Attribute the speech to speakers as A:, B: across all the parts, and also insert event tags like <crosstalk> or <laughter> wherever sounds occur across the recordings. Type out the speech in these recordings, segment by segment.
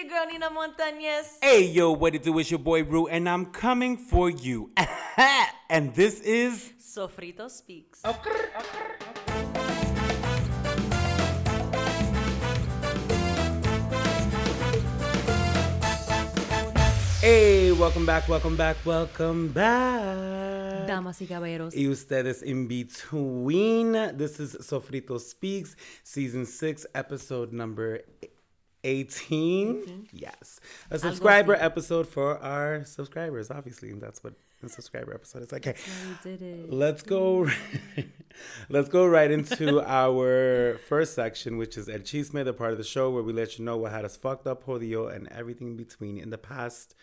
A: your girl Nina Montañez.
B: Hey, yo, what it do? It's your boy Rue, and I'm coming for you. <laughs> and this is
A: Sofrito Speaks.
B: Oh, hey, welcome back, welcome back, welcome back.
A: Damas y caballeros.
B: Y ustedes in between. This is Sofrito Speaks, season six, episode number 18. Yes. A subscriber episode for our subscribers, obviously. And that's what a subscriber episode is. Okay.
A: We did it.
B: Let's go. <laughs> let's go right into <laughs> our first section, which is El Chisme, the part of the show where we let you know what had us fucked up, jodido, and everything in between in the past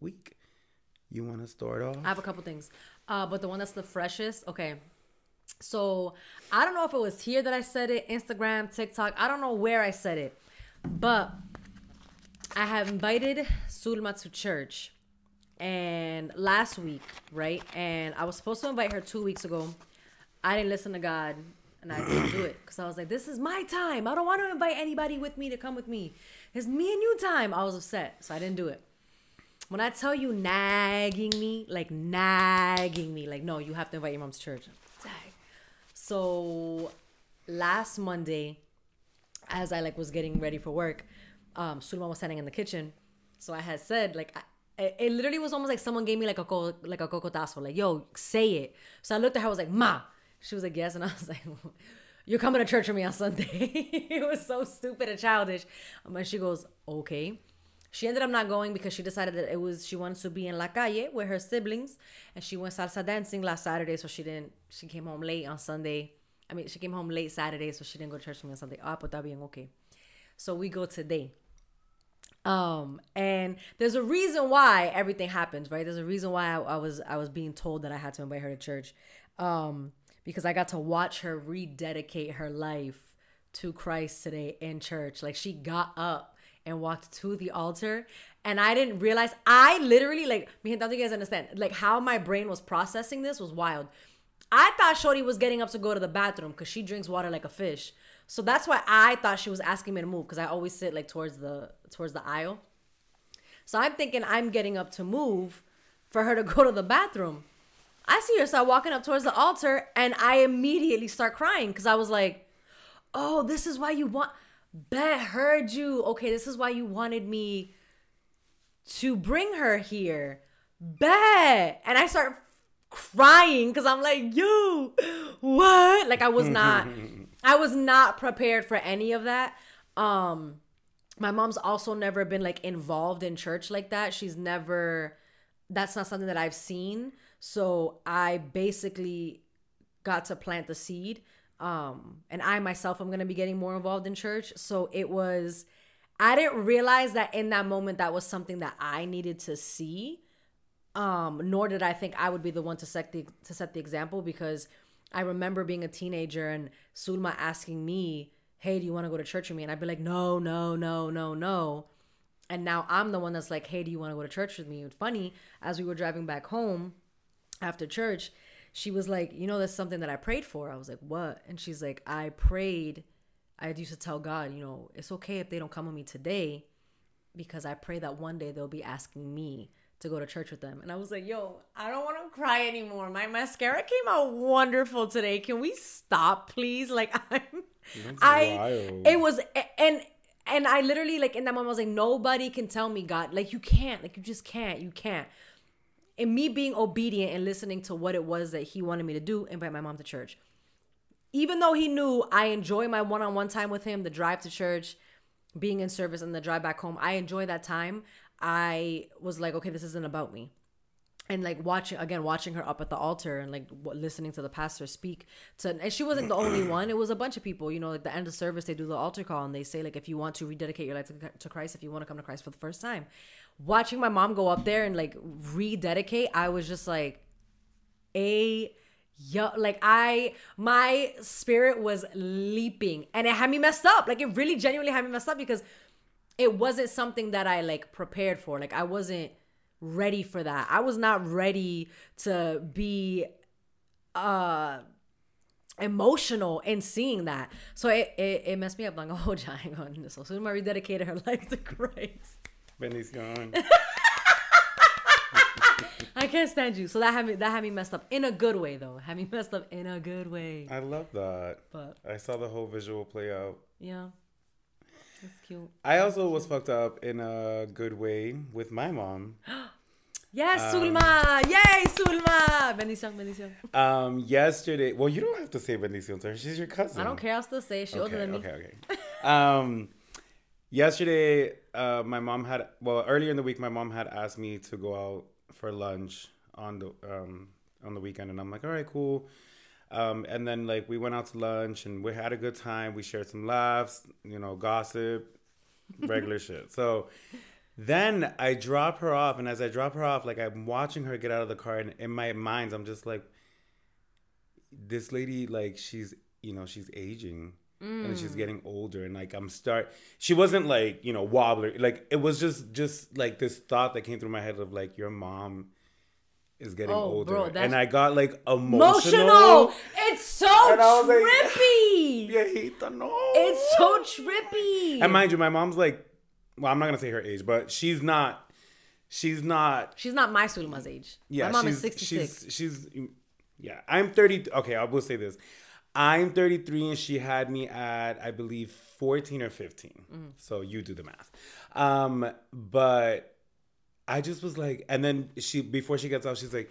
B: week. You want to start off?
A: I have a couple things. Uh, but the one that's the freshest, okay. So I don't know if it was here that I said it, Instagram, TikTok. I don't know where I said it. But I have invited Sulma to church and last week, right? And I was supposed to invite her two weeks ago. I didn't listen to God and I didn't do it because I was like, this is my time. I don't want to invite anybody with me to come with me. It's me and you time. I was upset, so I didn't do it. When I tell you nagging me, like nagging me, like, no, you have to invite your mom to church. So last Monday, as I like was getting ready for work, um, Sulma was standing in the kitchen. So I had said, like, I, it, it literally was almost like someone gave me like a co- like a cocotazo, like, yo, say it. So I looked at her, I was like, Ma. She was like, yes, and I was <laughs> like, you're coming to church with me on Sunday. <laughs> it was so stupid and childish. Um, and she goes, okay. She ended up not going because she decided that it was she wanted to be in La Calle with her siblings, and she went salsa dancing last Saturday, so she didn't. She came home late on Sunday. I mean, she came home late Saturday, so she didn't go to church with me on Sunday. Ah, but that being okay. So we go today. Um, and there's a reason why everything happens, right? There's a reason why I, I was I was being told that I had to invite her to church, um, because I got to watch her rededicate her life to Christ today in church. Like she got up and walked to the altar, and I didn't realize. I literally like me and you guys understand like how my brain was processing this was wild. I thought Shorty was getting up to go to the bathroom because she drinks water like a fish. So that's why I thought she was asking me to move because I always sit like towards the towards the aisle. So I'm thinking I'm getting up to move for her to <laughs> go to the bathroom. I see her start walking up towards the altar and I immediately start crying because I was like, "Oh, this is why you want." Bet heard you. Okay, this is why you wanted me to bring her here. Bet. And I start crying because I'm like, yo, what? Like I was <laughs> not I was not prepared for any of that. Um my mom's also never been like involved in church like that. She's never that's not something that I've seen. So I basically got to plant the seed. Um and I myself am going to be getting more involved in church. So it was I didn't realize that in that moment that was something that I needed to see. Um nor did I think I would be the one to set the to set the example because I remember being a teenager and Sulma asking me, Hey, do you want to go to church with me? And I'd be like, No, no, no, no, no. And now I'm the one that's like, Hey, do you want to go to church with me? And funny, as we were driving back home after church, she was like, You know, that's something that I prayed for. I was like, What? And she's like, I prayed. I used to tell God, you know, it's okay if they don't come with me today because I pray that one day they'll be asking me to go to church with them. And I was like, yo, I don't want to cry anymore. My mascara came out wonderful today. Can we stop, please? Like <laughs> I'm I
B: wild.
A: it was and and I literally like in that moment I was like, nobody can tell me God. Like you can't. Like you just can't. You can't. And me being obedient and listening to what it was that he wanted me to do, invite my mom to church. Even though he knew I enjoy my one-on-one time with him, the drive to church, being in service and the drive back home, I enjoy that time. I was like, okay, this isn't about me. And like watching again, watching her up at the altar and like w- listening to the pastor speak to, and she wasn't the only <clears throat> one. It was a bunch of people. You know, like the end of service, they do the altar call and they say like, if you want to rededicate your life to, to Christ, if you want to come to Christ for the first time, watching my mom go up there and like rededicate, I was just like, a yo like i my spirit was leaping and it had me messed up like it really genuinely had me messed up because it wasn't something that i like prepared for like i wasn't ready for that i was not ready to be uh emotional in seeing that. So it, it, it messed me up. Like, oh, hang on. So Zulma rededicated her <laughs> life to Christ.
B: Bendición. <laughs>
A: I can't stand you. So that had me that had me messed up in a good way though. Had me messed up in a good way.
B: I love that.
A: But
B: I saw the whole visual play out.
A: yeah. It's cute.
B: I also was fucked up in a good way with my mom. <gasps>
A: Yes,
B: Um,
A: Sulma! Yay, Sulma! Bendición, bendición.
B: Um, yesterday, well, you don't have to say bendición to her. She's your cousin.
A: I don't care. I'll still say it. She older
B: Okay,
A: than me.
B: okay, okay. um, yesterday, uh, my mom had well earlier in the week, my mom had asked me to go out for lunch on the um on the weekend, and I'm like, all right, cool. Um, and then like we went out to lunch and we had a good time. We shared some laughs, you know, gossip, regular <laughs> shit. So then I drop her off, and as I drop her off, like I'm watching her get out of the car, and in my mind, I'm just like, this lady, like she's, you know, she's aging. And she's getting older, and like I'm start. She wasn't like you know wobbler. Like it was just just like this thought that came through my head of like your mom is getting
A: Oh,
B: older,
A: bro,
B: and I got like emotional.
A: Emotional! It's so
B: And I was like,
A: trippy! <laughs>
B: Viejita, no.
A: It's so trippy!
B: And mind you, my mom's like, well, I'm not gonna say her age, but she's not. She's not.
A: She's not my Sulma's age.
B: Yeah,
A: my mom
B: she's,
A: is 66.
B: She's, she's, yeah. I'm 30. Okay, I will say this. I'm 33, and she had me at, I believe, 14 or 15.
A: Mm-hmm.
B: So you do the math. Um, but I just was like, and then she, before she gets off, she's like,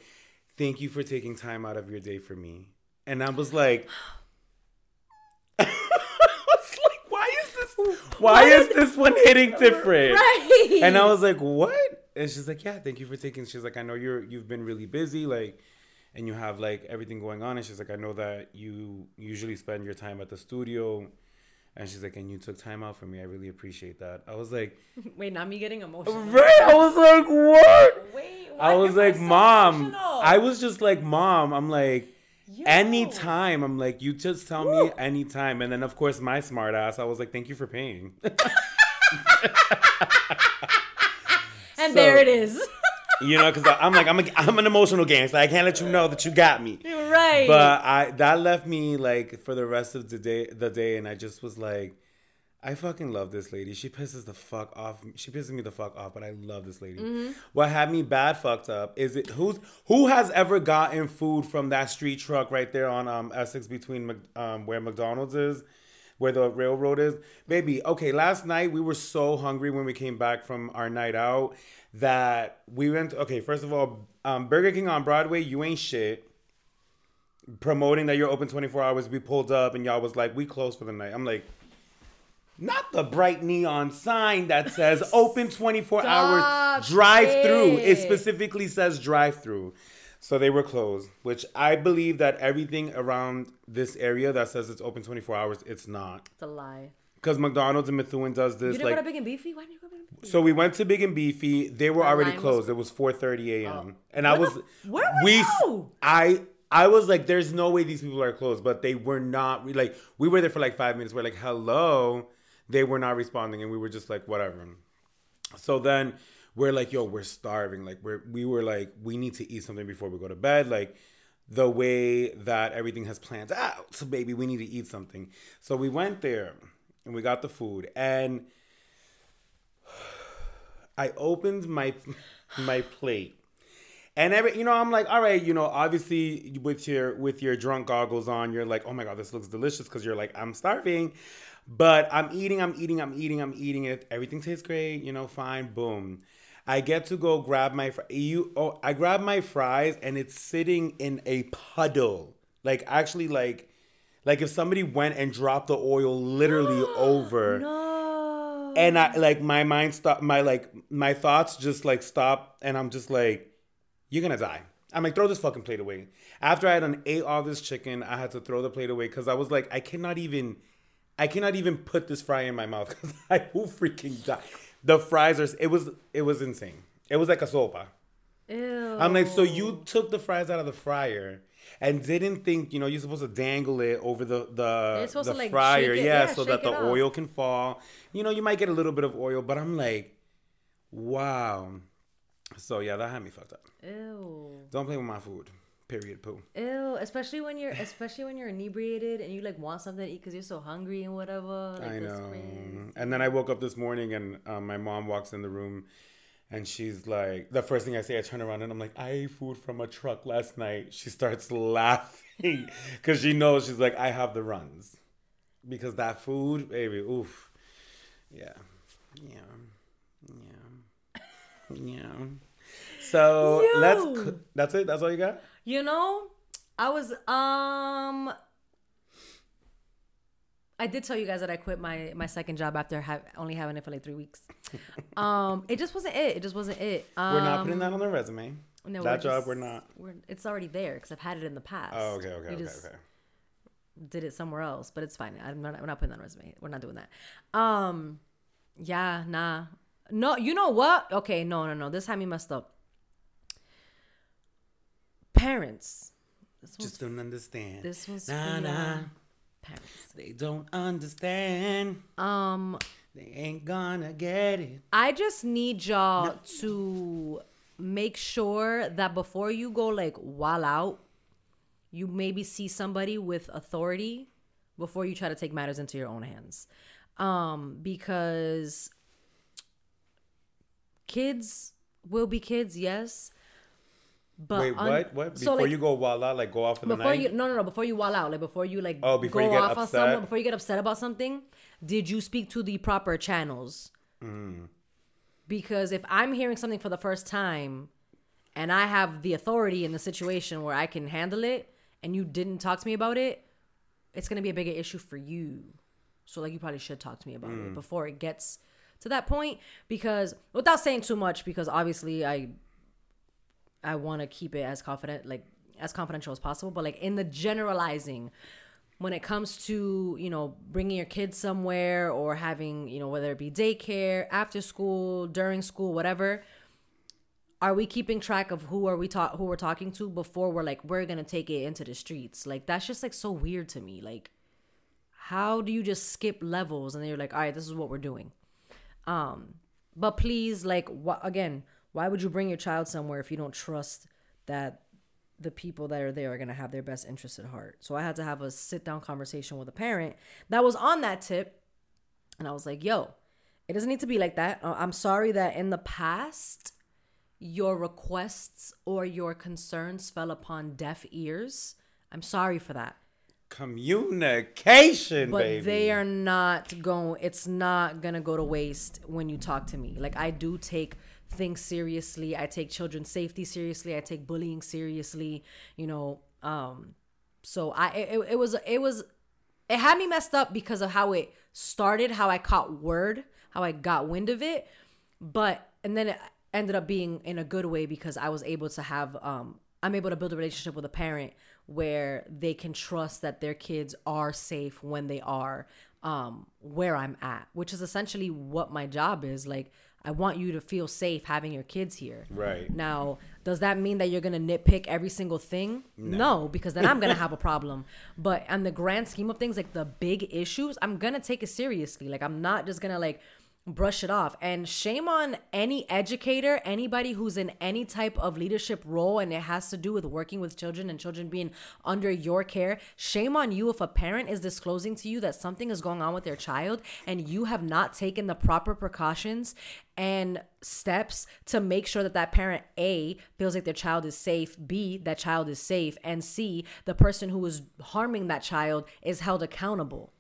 B: "Thank you for taking time out of your day for me." And I was like. <laughs> I was like, why is this? Why is this one hitting <laughs> different?
A: Right!
B: And I was like, "What?" And she's like, "Yeah, thank you for taking." She's like, "I know you're you've been really busy, like, and you have like everything going on." And she's like, "I know that you usually spend your time at the studio." And she's like, "And you took time out for me. I really appreciate that." I was like, <laughs>
A: Wait, not me getting emotional.
B: "Right?" I was like, "What?"
A: Wait,
B: I was
A: am I
B: like,
A: so
B: "Mom."
A: emotional?
B: I was just like, "Mom." I'm like.
A: Yo.
B: Anytime, I'm like, you just tell me
A: Woo.
B: anytime, and then of course my smart ass, I was like, thank you for paying. <laughs>
A: And
B: So-
A: there it is.
B: You know, because I'm like, I'm, a, I'm an emotional gangster. I can't let you know that you got me.
A: You're right.
B: But I that left me like for the rest of the day, the day, and I just was like, I fucking love this lady. She pisses the fuck off. She pisses me the fuck off, but I love this lady.
A: Mm-hmm.
B: What had me bad fucked up is it who's who has ever gotten food from that street truck right there on um Essex between um where McDonald's is. Where the railroad is, baby. Okay, last night we were so hungry when we came back from our night out that we went. Okay, first of all, um, Burger King on Broadway, you ain't shit promoting that you're open 24 hours, we pulled up and y'all was like, we closed for the night. I'm like, not the bright neon sign that <laughs> says open 24 hours drive through. It
A: it.
B: specifically says drive through. So they were closed, which I believe that everything around this area that says it's open 24 hours, it's not.
A: it's a lie.
B: Because McDonald's and Methuen does this.
A: You didn't
B: like,
A: go to Big and Beefy? Why didn't you go to Big and Beefy?
B: so we went to Big and Beefy. They were
A: The
B: already
A: line was
B: closed. It was 4:30 a.m. And I was
A: the- where were
B: we
A: you?
B: I I was like there's no way these people are closed, but they were not we like we were there for like 5 minutes. We're like hello. They were not responding and we were just like whatever. So then we're like yo, we're starving. Like we're we were like we need to eat something before we go to bed like the way that everything has planned out. So baby, we need to eat something. So we went there and we got the food and <sighs> I opened my my plate. And every you know, I'm like, all right, you know, obviously with your with your drunk goggles on, you're like, oh my god, this looks delicious because you're like, I'm starving. But I'm eating, I'm eating, I'm eating, I'm eating it. Everything tastes great, you know, fine, boom. I get to go grab my fr- you oh I grab my fries and it's sitting in a puddle. Like actually like like if somebody went and dropped the oil literally <gasps> over
A: No.
B: and I like my mind stop. my like my thoughts just like stop and I'm just like you're gonna die. I'm like throw this fucking plate away. After I had an, ate all this chicken, I had to throw the plate away because I was like I cannot even I cannot even put this fry in my mouth because <laughs> I will freaking die. The fries are it was it was insane. It was like a sopa.
A: Ew.
B: I'm like, so you took the fries out of the fryer and didn't think, you know, you're supposed to dangle it over the the, the
A: like,
B: fryer,
A: it-
B: yeah,
A: yeah,
B: so that the
A: off.
B: oil can fall. You know, you might get a little bit of oil, but I'm like, wow. So yeah, that had me fucked up.
A: Ew.
B: Don't play with my food. Period poo.
A: Ew, especially when you're especially when you're inebriated and you like want something to eat because you're so hungry and whatever. Like,
B: I know.
A: crazy.
B: And then I woke up this morning and um, my mom walks in the room and she's like, the first thing I say, I turn around and I'm like, I ate food from a truck last night. She starts <laughs> laughing because she knows she's like, I have the runs. Because that food, baby, oof. Yeah. Yeah. Yeah. Yeah. So
A: Yo.
B: let's, that's it? That's all you got?
A: You know, I was um I did tell you guys that I quit my my second job after ha- only having it for like 3 weeks. <laughs> um it just wasn't it. It just wasn't it. Um
B: We're not putting that on the resume.
A: no,
B: that
A: we're
B: job,
A: just-
B: we're not.
A: We're, it's already there cuz I've had it in the past.
B: Oh, okay, okay,
A: We
B: okay, okay.
A: Did it somewhere else, but it's fine. I'm not we're not putting that on resume. We're not doing that. Um yeah, nah. No, you know what? Okay, no, no, no. This time me messed up. Parents.
B: Just don't understand.
A: This one's
B: nah, nah.
A: Parents.
B: They don't understand.
A: Um,
B: They ain't gonna get it.
A: I just need y'all to make sure that before you go like while out, you maybe see somebody with authority before you try to take matters into your own hands. Um, because kids will be kids, yes. But
B: Wait, what? What?
A: so,
B: Before
A: like,
B: you go wild out, like go off in the
A: before
B: night?
A: you no no no before you wall out like before you like
B: Oh, before
A: go
B: you get
A: off on
B: upset?
A: someone before you get upset about something did you speak to the proper channels
B: Mm.
A: because if i'm hearing something for the first time and i have the authority in the situation where i can handle it and you didn't talk to me about it it's going to be a bigger issue for you so like you probably should talk to me about
B: Mm.
A: it before it gets to that point because without saying too much because obviously i I want to keep it as confident, like as confidential as possible. But like in the generalizing, when it comes to you know bringing your kids somewhere or having you know whether it be daycare, after school, during school, whatever, are we keeping track of who are we talk who we're talking to before we're like we're gonna take it into the streets? Like that's just like so weird to me. Like how do you just skip levels and then you're like, all right, this is what we're doing. Um, but please, like, wh- again, why would you bring your child somewhere if you don't trust that the people that are there are going to have their best interests at heart? So I had to have a sit down conversation with a parent that was on that tip. And I was like, yo, it doesn't need to be like that. Uh, I'm sorry that in the past, your requests or your concerns fell upon deaf ears. I'm sorry for that
B: Communication,
A: but
B: baby.
A: they are not going it's not gonna go to waste when you talk to me like i do take things seriously. I take children's safety seriously. I take bullying seriously you know um so i it, it was it was it had me messed up because of how it started how i caught word how i got wind of it. But and then it ended up being in a good way because i was able to have um i'm able to build a relationship with a parent where they can trust that their kids are safe when they are um where i'm at which is essentially what my job is. Like i want you to feel safe having your kids here.
B: Right.
A: now does that mean that you're gonna nitpick every single thing? No, because then i'm gonna <laughs> have a problem. But on the grand scheme of things like the big issues i'm gonna take it seriously. Like i'm not just gonna like brush it off. And shame on any educator anybody who's in any type of leadership role and it has to do with working with children and children being under your care. Shame on you if a parent is disclosing to you that something is going on with their child and you have not taken the proper precautions and steps to make sure that that parent a feels like their child is safe b that child is safe and c the person who is harming that child is held accountable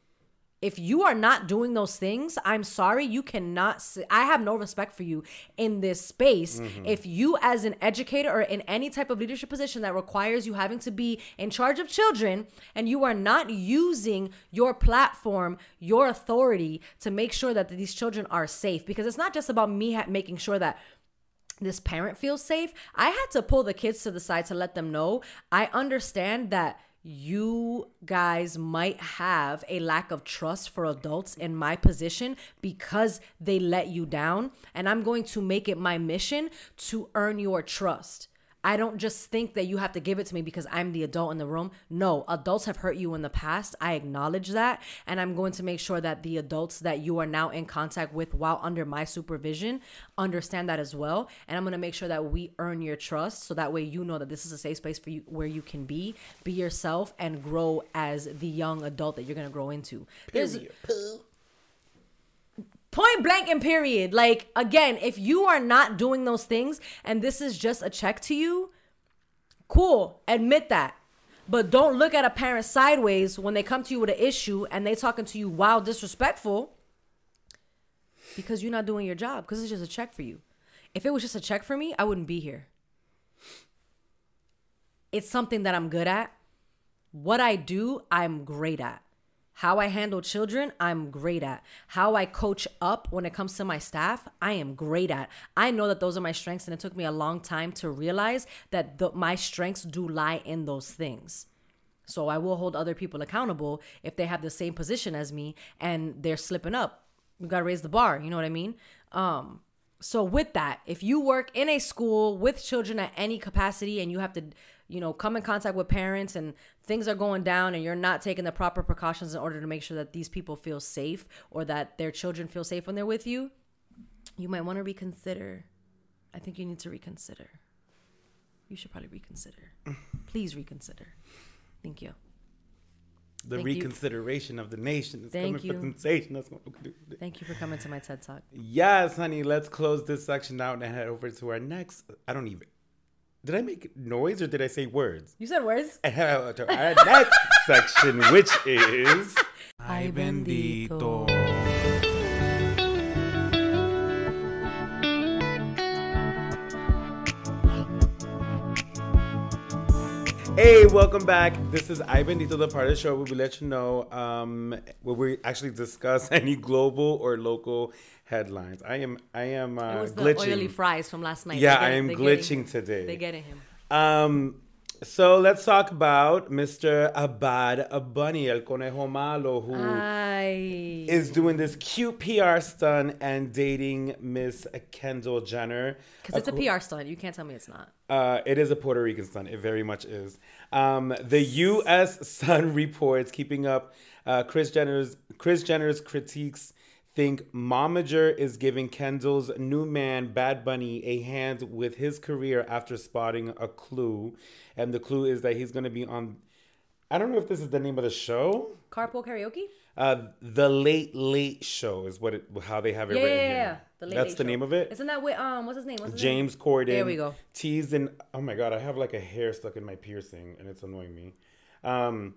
A: if you are not doing those things, I'm sorry, you cannot. I have no respect for you in this space. Mm-hmm. If you, as an educator or in any type of leadership position that requires you having to be in charge of children, and you are not using your platform, your authority to make sure that these children are safe, because it's not just about me ha- making sure that this parent feels safe. I had to pull the kids to the side to let them know I understand that you guys might have a lack of trust for adults in my position because they let you down. And I'm going to make it my mission to earn your trust. I don't just think that you have to give it to me because I'm the adult in the room. No, adults have hurt you in the past. I acknowledge that. And I'm going to make sure that the adults that you are now in contact with while under my supervision understand that as well. And I'm going to make sure that we earn your trust so that way you know that this is a safe space for you where you can be, be yourself, and grow as the young adult that you're going to grow into. There's point blank and period. Like, again, if you are not doing those things and this is just a check to you, cool, admit that. But don't look at a parent sideways when they come to you with an issue and they talking to you wild disrespectful because you're not doing your job because it's just a check for you. If it was just a check for me, I wouldn't be here. It's something that I'm good at. What I do, I'm great at. How I handle children, I'm great at. How I coach up when it comes to my staff, I am great at. I know that those are my strengths, and it took me a long time to realize that the, my strengths do lie in those things. So I will hold other people accountable if they have the same position as me and they're slipping up. You gotta raise the bar. You know what I mean? Um, so with that, if you work in a school with children at any capacity and you have to you know, come in contact with parents and things are going down and you're not taking the proper precautions in order to make sure that these people feel safe or that their children feel safe when they're with you, you might want to reconsider. I think you need to reconsider. You should probably reconsider. <laughs> Please reconsider. Thank you.
B: The
A: Thank
B: reconsideration you. of the nation is
A: Thank
B: coming
A: you.
B: for sensation. That's what
A: Thank you for coming to my TED Talk.
B: Yes, honey. Let's close this section out and head over to our next. I don't even. Did I make noise or did I say words?
A: You said words. <laughs>
B: to our next section, which is Ay bendito. Hey, welcome back. This is Ay Bendito, the part of the show where we let you know um, where we actually discuss <laughs> any global or local headlines. I am, I am uh,
A: it was the oily fries from last night.
B: Yeah, I am glitching today.
A: They're getting him.
B: Um, so let's talk about Mr. Abad Bunny, El Conejo Malo, who
A: Ay.
B: is doing this cute PR stunt and dating Miss Kendall Jenner.
A: Because it's a PR stunt. You can't tell me it's not.
B: Uh, it is a Puerto Rican stunt. It very much is. Um, the U.S. <laughs> Sun reports keeping up uh, Kris Jenner's Kris Jenner's critiques think Momager is giving Kendall's new man, Bad Bunny, a hand with his career after spotting a clue. And the clue is that he's going to be on, I don't know if this is the name of the show.
A: Carpool karaoke?
B: Uh, the Late Late Show is what it, how they have it
A: Yeah,
B: written
A: yeah, yeah. The Late
B: That's
A: Late
B: the
A: Show.
B: name of it.
A: Isn't that with, um, what's his name? What's his
B: James
A: name?
B: Corden.
A: There we go.
B: Teased in. Oh my god, I have like a hair stuck in my piercing, and it's annoying me. Um,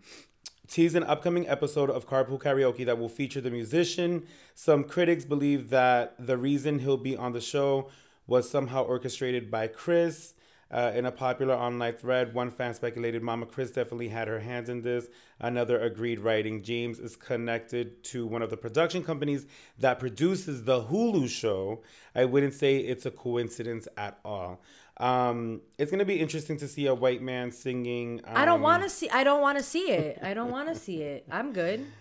B: teased an upcoming episode of Carpool Karaoke that will feature the musician. Some critics believe that the reason he'll be on the show was somehow orchestrated by Kris. Uh, in a popular online thread, one fan speculated Mama Kris definitely had her hands in this. Another agreed, writing James is connected to one of the production companies that produces the Hulu show. I wouldn't say it's a coincidence at all. Um, it's gonna be interesting to see a white man singing. Um,
A: I don't want to see. I don't want to see it. I don't want to see it. I'm good. <laughs>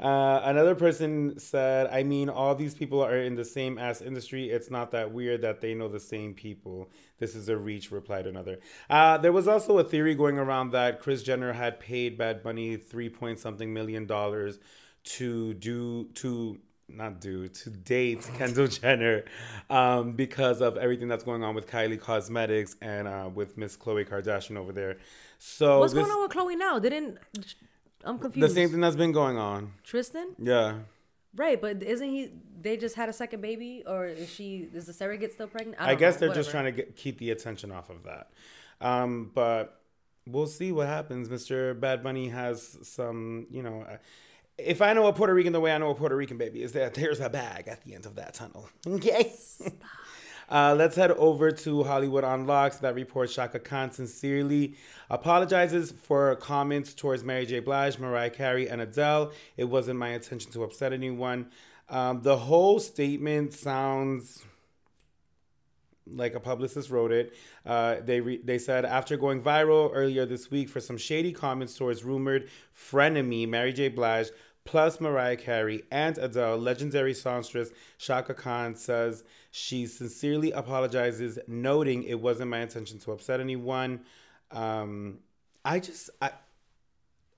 B: Uh, another person said, I mean, all these people are in the same ass industry. It's not that weird that they know the same people. This is a reach, replied another. Uh, there was also a theory going around that Kris Jenner had paid Bad Bunny three point something million dollars to do, to not do, to date <laughs> Kendall Jenner um, because of everything that's going on with Kylie Cosmetics and uh, with Miss Khloe Kardashian over there. So
A: What's
B: this-
A: going on with Khloe now? Didn't I'm confused.
B: The same thing that's been going on.
A: Tristan,
B: Yeah.
A: right? But isn't he? They just had a second baby, or is she? Is the surrogate still pregnant?
B: I, guess they're just trying to get, keep the attention off of that. Um, but we'll see what happens. Mr. Bad Bunny has some, you know. Uh, if I know a Puerto Rican the way I know a Puerto Rican baby is that there's a bag at the end of that tunnel. <laughs> Okay. Uh, let's head over to Hollywood Unlocked. That reports Chaka Khan sincerely apologizes for comments towards Mary J. Blige, Mariah Carey, and Adele. It wasn't my intention to upset anyone. Um, the whole statement sounds like a publicist wrote it. Uh, they re- they said after going viral earlier this week for some shady comments towards rumored frenemy Mary J. Blige plus Mariah Carey and Adele, legendary songstress Chaka Khan says she sincerely apologizes, noting it wasn't my intention to upset anyone. Um, I just I,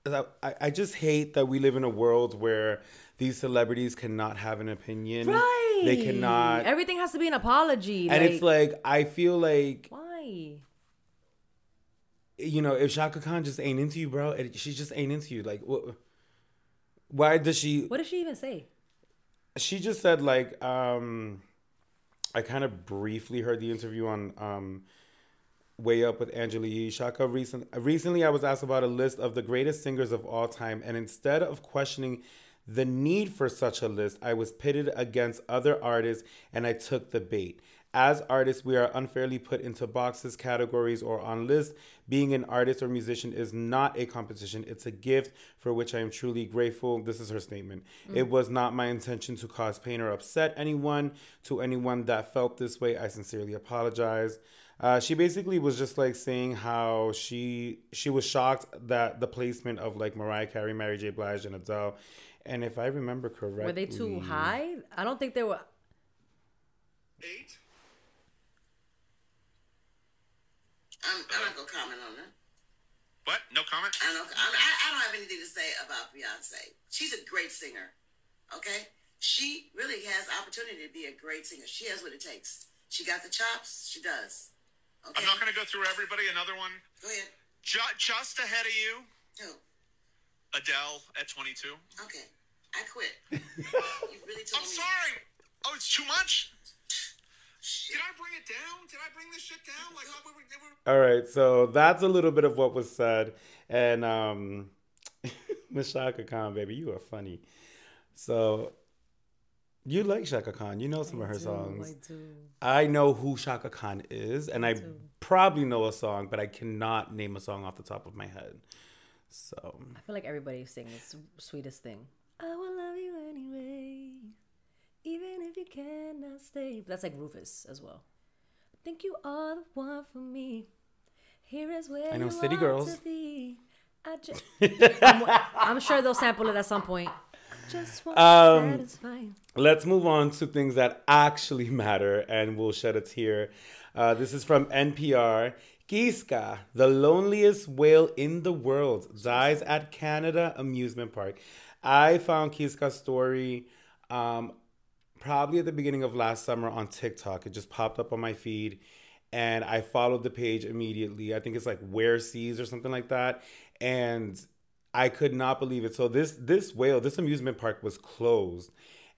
B: I I just hate that we live in a world where these celebrities cannot have an opinion.
A: Right.
B: They cannot.
A: Everything has to be an apology.
B: And it's like I feel like
A: why?
B: You know, if Chaka Khan just ain't into you, bro, she just ain't into you. Like, what? Why does she?
A: What did she even say?
B: She just said like, um, I kind of briefly heard the interview on um, Way Up with Angela Yee. Chaka recent, recently, I was asked about a list of the greatest singers of all time, and instead of questioning the need for such a list, I was pitted against other artists, and I took the bait. As artists, we are unfairly put into boxes, categories, or on lists. Being an artist or musician is not a competition, it's a gift for which I am truly grateful. This is her statement. Mm. It was not my intention to cause pain or upset anyone. To anyone that felt this way, I sincerely apologize. Uh, she basically was just like saying how she she was shocked that the placement of like Mariah Carey, Mary J. Blige, and Adele, and if I remember correctly,
A: were they too high? I don't think they were.
C: Eight. I'm, I'm not gonna comment on that.
D: What? No comment.
C: I don't. I, I don't have anything to say about Beyonce. She's a great singer. Okay, she really has opportunity to be a great singer. She has what it takes. She got the chops. She does.
D: Okay. I'm not going to go through everybody. Another one.
C: Go ahead.
D: Just, just ahead of you.
C: Who?
D: Adele at 22.
C: Okay, I quit. <laughs> you really told
D: I'm
C: me.
D: sorry. Oh, it's too much. Did I bring it down? Did I bring this shit down? Like, oh, we were, we
B: were... All right, so that's a little bit of what was said, and um, <laughs> Miss Chaka Khan, baby, you are funny. So you like Chaka Khan. You know some
A: I
B: of her
A: do,
B: songs.
A: I do.
B: I know who Chaka Khan is, and I, I probably know a song, but I cannot name a song off the top of my head. So
A: I feel like everybody sings the "Sweetest Thing." I will if you cannot stay. But that's like Rufus as well. I think you are the one for me. Here is where I know City Girls. I just, <laughs> I'm, I'm, sure they'll sample it at some point.
B: Um, let's move on to things that actually matter, and we'll shed a tear. Uh, this is from NPR. Kiska, the loneliest whale in the world, dies at Canada Amusement Park. I found Kiska's story um, probably at the beginning of last summer on TikTok. It just popped up on my feed and I followed the page immediately. I think it's like Where Seas or something like that. And I could not believe it. So this this whale, this amusement park was closed.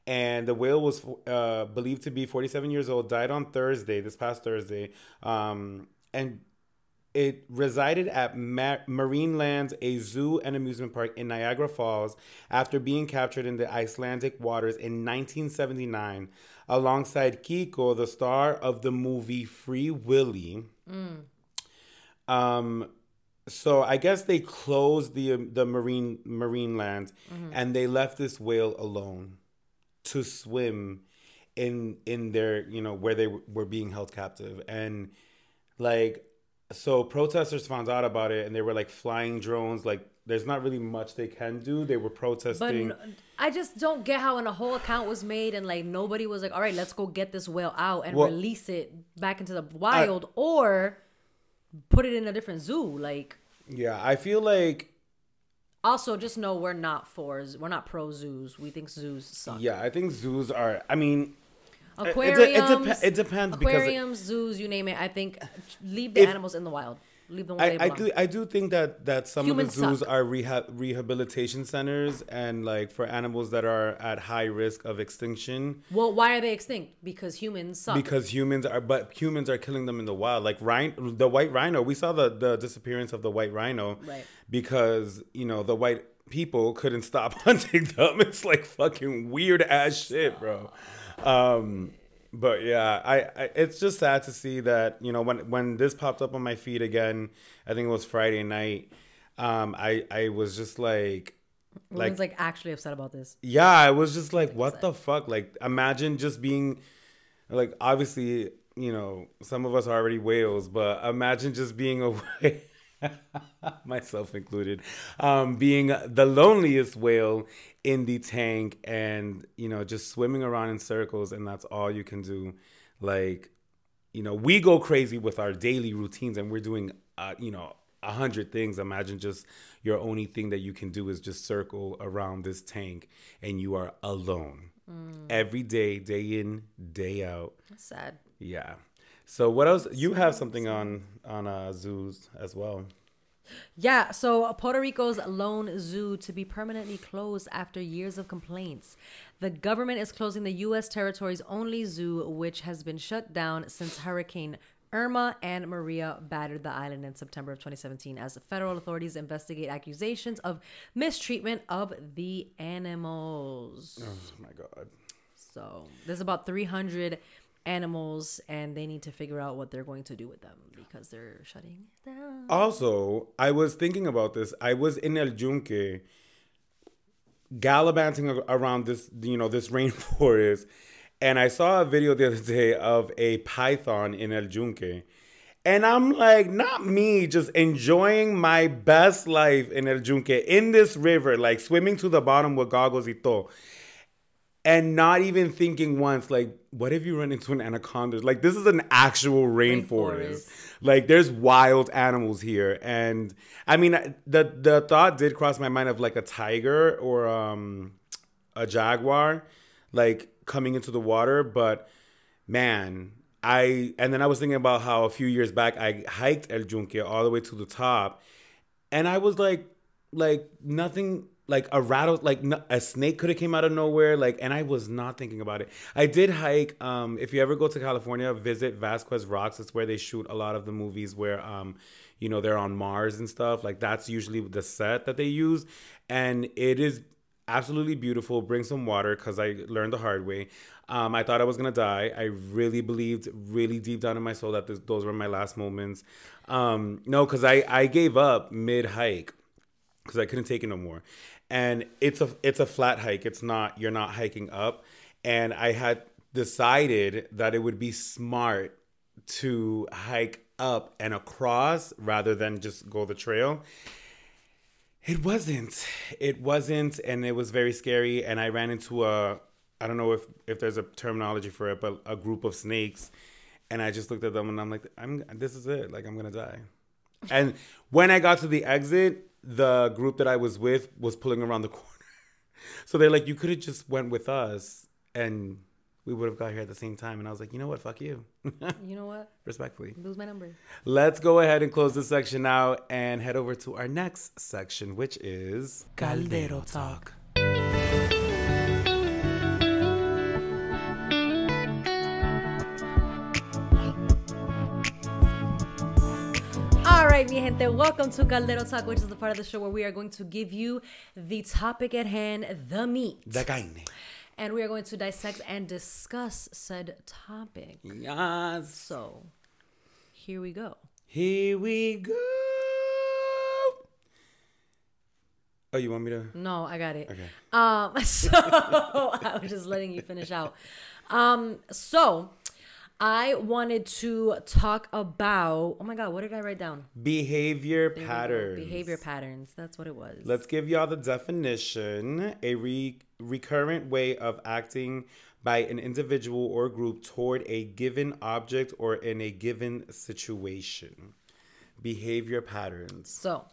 B: And the whale was uh, believed to be 47 years old, died on Thursday, this past Thursday. Um, and it resided at Ma- Marineland, a zoo and amusement park in Niagara Falls, after being captured in the Icelandic waters in 1979, alongside Keiko, the star of the movie Free Willy. Mm. Um, so I guess they closed the the marine marine land, mm-hmm. and they left this whale alone to swim in in their you know where they were being held captive and like so protesters found out about it and they were like flying drones like there's not really much they can do. They were protesting. but
A: i just don't get how when a whole account was made and like nobody was like all right let's go get this whale out and well, release it back into the wild I, or put it in a different zoo like
B: yeah i feel like
A: also just know we're not for we're not pro zoos. We think zoos suck.
B: Yeah i think zoos are i mean
A: aquariums. It, it, it, it depends. Aquariums, zoos, you name it. I think uh, leave the if, animals in the wild. Leave them.
B: I, I do. I do think that that some Humans of the zoos suck. are rehab rehabilitation centers and like for animals that are at high risk of extinction.
A: Well, why are they extinct? Because humans suck.
B: Because humans are, but humans are killing them in the wild. Like rhino, the white rhino. We saw the the disappearance of the white rhino.
A: Right.
B: Because you know the white people couldn't stop <laughs> hunting them. It's like fucking weird ass shit, bro. Um, but yeah, I, I, it's just sad to see that you know when when this popped up on my feed again, I think it was Friday night. Um, I I was just like.
A: Like, like actually upset about this.
B: Yeah, I was just like, what the fuck? Like, imagine just being, like, obviously, you know, some of us are already whales, but imagine just being <laughs> a <laughs> myself included, um, being the loneliest whale in the tank and, you know, just swimming around in circles and that's all you can do. Like, you know, we go crazy with our daily routines and we're doing, uh, you know, a hundred things. Imagine just your only thing that you can do is just circle around this tank and you are alone every day, day in, day out.
A: That's sad.
B: Yeah. So what else? You have something on on uh, zoos as well.
A: Yeah, so Puerto Rico's lone zoo to be permanently closed after years of complaints. The government is closing the U.S. territory's only zoo, which has been shut down since Hurricane Irma and Maria battered the island in September of 2017 as federal authorities investigate accusations of mistreatment of the animals.
B: Oh my god.
A: So there's about 300 animals, and they need to figure out what they're going to do with them because they're shutting down.
B: Also, I was thinking about this. I was in El Yunque, gallivanting around this, you know, this <laughs> rainforest, and I saw a video the other day of a python in El Yunque. And I'm like, not me, just enjoying my best life in El Yunque in this river, like swimming to the bottom with goggles y todo. And not even thinking once, like, what if you run into an anaconda? Like, this is an actual rainforest.
A: Rainforest.
B: Like, there's wild animals here. And I mean, the the thought did cross my mind of like a tiger or um, a jaguar, like coming into the water. But man, I and then I was thinking about how a few years back I hiked El Yunque all the way to the top, and I was like, like nothing, like a rattle, like a snake could have came out of nowhere, like, and I was not thinking about it. I did hike. Um, if you ever go to California, visit Vasquez Rocks. It's where they shoot a lot of the movies where, um, you know, they're on Mars and stuff. Like that's usually the set that they use, and it is absolutely beautiful. Bring some water because I learned the hard way. Um, I thought I was gonna die. I really believed, really deep down in my soul, that this, those were my last moments. Um, no, because I I gave up mid hike because I couldn't take it no more. And it's a it's a flat hike. It's not you're not hiking up. And I had decided that it would be smart to hike up and across rather than just go the trail. It wasn't. It wasn't, and it was very scary. And I ran into a I don't know if if there's a terminology for it, but a group of snakes. And I just looked at them and I'm like, I'm this is it. Like I'm gonna die. And when I got to the exit, the group that I was with was pulling around the <laughs> corner. So they're like, you could have just went with us and we would have got here at the same time. And I was like, you know what? Fuck you. <laughs>
A: You know what?
B: Respectfully.
A: Lose my number.
B: Let's go ahead and close this section now and head over to our next section, which is Caldero Talk.
A: Right, mi gente, welcome to Caldero Talk, which is the part of the show where we are going to give you the topic at hand, the meat.
B: The carne.
A: And we are going to dissect and discuss said topic.
B: Yes.
A: So, here we go.
B: Here we go. Oh, you want me to?
A: No, I got it.
B: Okay.
A: Um, <laughs> so I was just letting you finish out. Um, so I wanted to talk about. Oh my God, what did I write down?
B: Behavior patterns.
A: Behavior patterns. That's what it was.
B: Let's give y'all the definition a re- recurrent way of acting by an individual or group toward a given object or in a given situation. Behavior patterns.
A: So,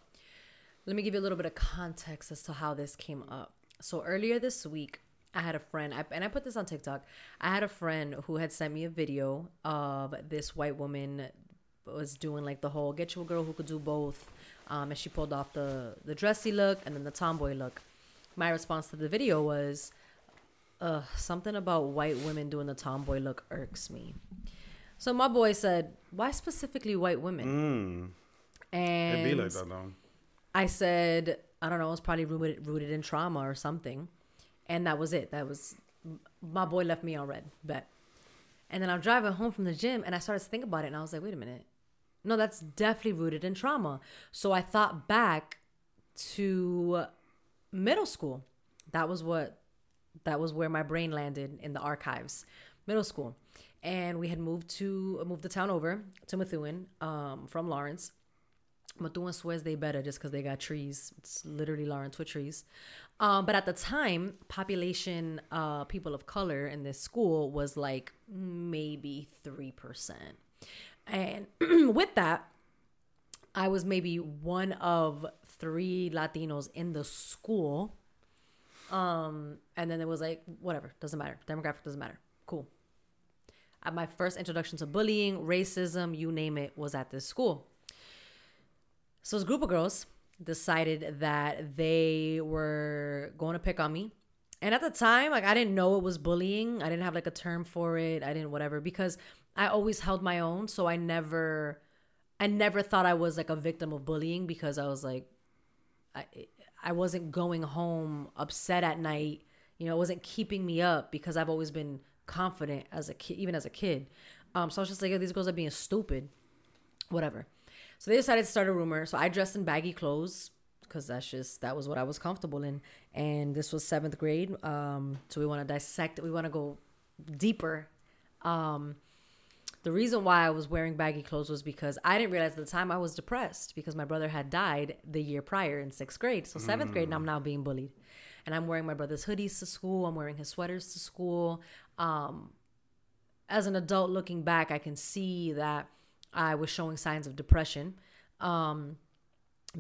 A: let me give you a little bit of context as to how this came up. So, earlier this week, I had a friend, I, and I put this on TikTok. I had a friend who had sent me a video of this white woman was doing like the whole get you a girl who could do both. Um, and she pulled off the, the dressy look and then the tomboy look. My response to the video was, uh, something about white women doing the tomboy look irks me. So my boy said, why specifically white women?
B: Mm.
A: And
B: It be like that though.
A: I said, I don't know, it's probably rooted, rooted in trauma or something. And that was it. That was, my boy left me on red, but And then I'm driving home from the gym and I started to think about it and I was like, wait a minute. No, that's definitely rooted in trauma. So I thought back to middle school. That was what, that was where my brain landed in the archives, middle school. And we had moved to, moved the town over to Methuen um, from Lawrence and Suez, they better just because they got trees. It's literally Lawrence with trees. Um, but at the time, population, uh, people of color in this school was like maybe 3%. And <clears throat> with that, I was maybe one of three Latinos in the school. Um, and then it was like, whatever, doesn't matter. Demographic doesn't matter. Cool. At my first introduction to bullying, racism, you name it, was at this school. So this group of girls decided that they were going to pick on me. And at the time, like I didn't know it was bullying. I didn't have like a term for it. I didn't whatever because I always held my own, so I never I never thought I was like a victim of bullying because I was like I I wasn't going home upset at night. You know, it wasn't keeping me up because I've always been confident as a kid, even as a kid. Um, so I was just like, oh, these girls are being stupid, whatever. So they decided to start a rumor. So I dressed in baggy clothes because that's just that was what I was comfortable in. And this was seventh grade. Um, so we want to dissect. We want to go deeper. Um, the reason why I was wearing baggy clothes was because I didn't realize at the time I was depressed because my brother had died the year prior in sixth grade. So seventh grade, and I'm now being bullied. And I'm wearing my brother's hoodies to school. I'm wearing his sweaters to school. Um, as an adult looking back, I can see that I was showing signs of depression. Um,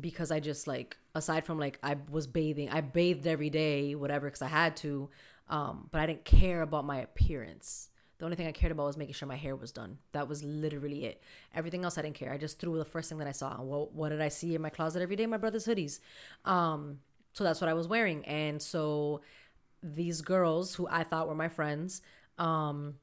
A: because I just like aside from like I was bathing, I bathed every day, whatever, because I had to. Um, but I didn't care about my appearance. The only thing I cared about was making sure my hair was done. That was literally it. Everything else I didn't care. I just threw the first thing that I saw. What, what did I see in my closet every day? My brother's hoodies. Um, so that's what I was wearing. And so these girls who I thought were my friends, um,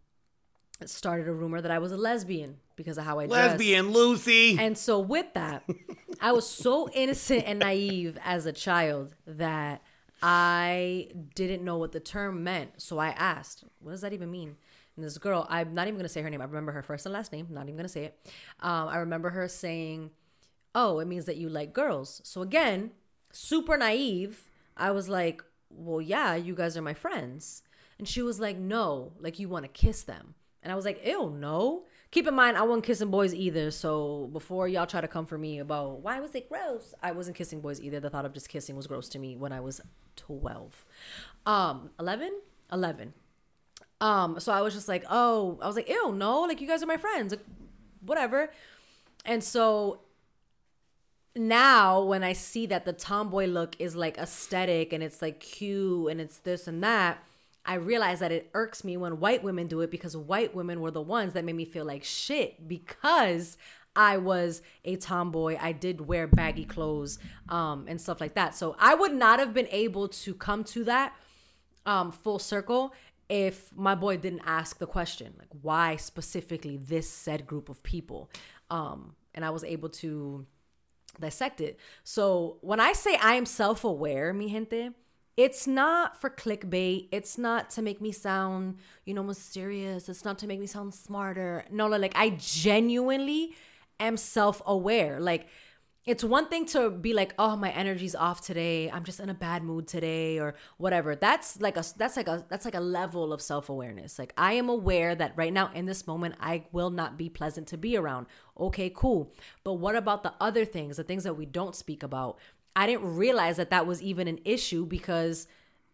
A: started a rumor that I was a lesbian because of how I dressed.
B: Lesbian Lucy.
A: And so with that, <laughs> I was so innocent and naive as a child that I didn't know what the term meant. So I asked, what does that even mean? And this girl, I'm not even gonna say her name. I remember her first and last name. Not even gonna say it. Um, I remember her saying, "Oh, it means that you like girls." So again, super naive. I was like, "Well, yeah, you guys are my friends." And she was like, "No, like you want to kiss them." And I was like, "Ew, no." Keep in mind, I wasn't kissing boys either. So before y'all try to come for me about why was it gross, I wasn't kissing boys either. The thought of just kissing was gross to me when I was 12. Um, 11? 11. Um, so I was just like, oh, I was like, ew, no, like you guys are my friends, like, whatever. And so now when I see that the tomboy look is like aesthetic and it's like cute and it's this and that, I realize that it irks me when white women do it because white women were the ones that made me feel like shit because I was a tomboy. I did wear baggy clothes um, and stuff like that. So I would not have been able to come to that um, full circle if my boy didn't ask the question, like why specifically this said group of people. Um, and I was able to dissect it. So when I say I am self aware, mi gente, it's not for clickbait. It's not to make me sound, you know, mysterious. It's not to make me sound smarter. No, like I genuinely am self aware. Like, it's one thing to be like oh my energy's off today i'm just in a bad mood today or whatever that's like a that's like a that's like a level of self-awareness like i am aware that right now in this moment i will not be pleasant to be around okay cool but what about the other things the things that we don't speak about i didn't realize that that was even an issue because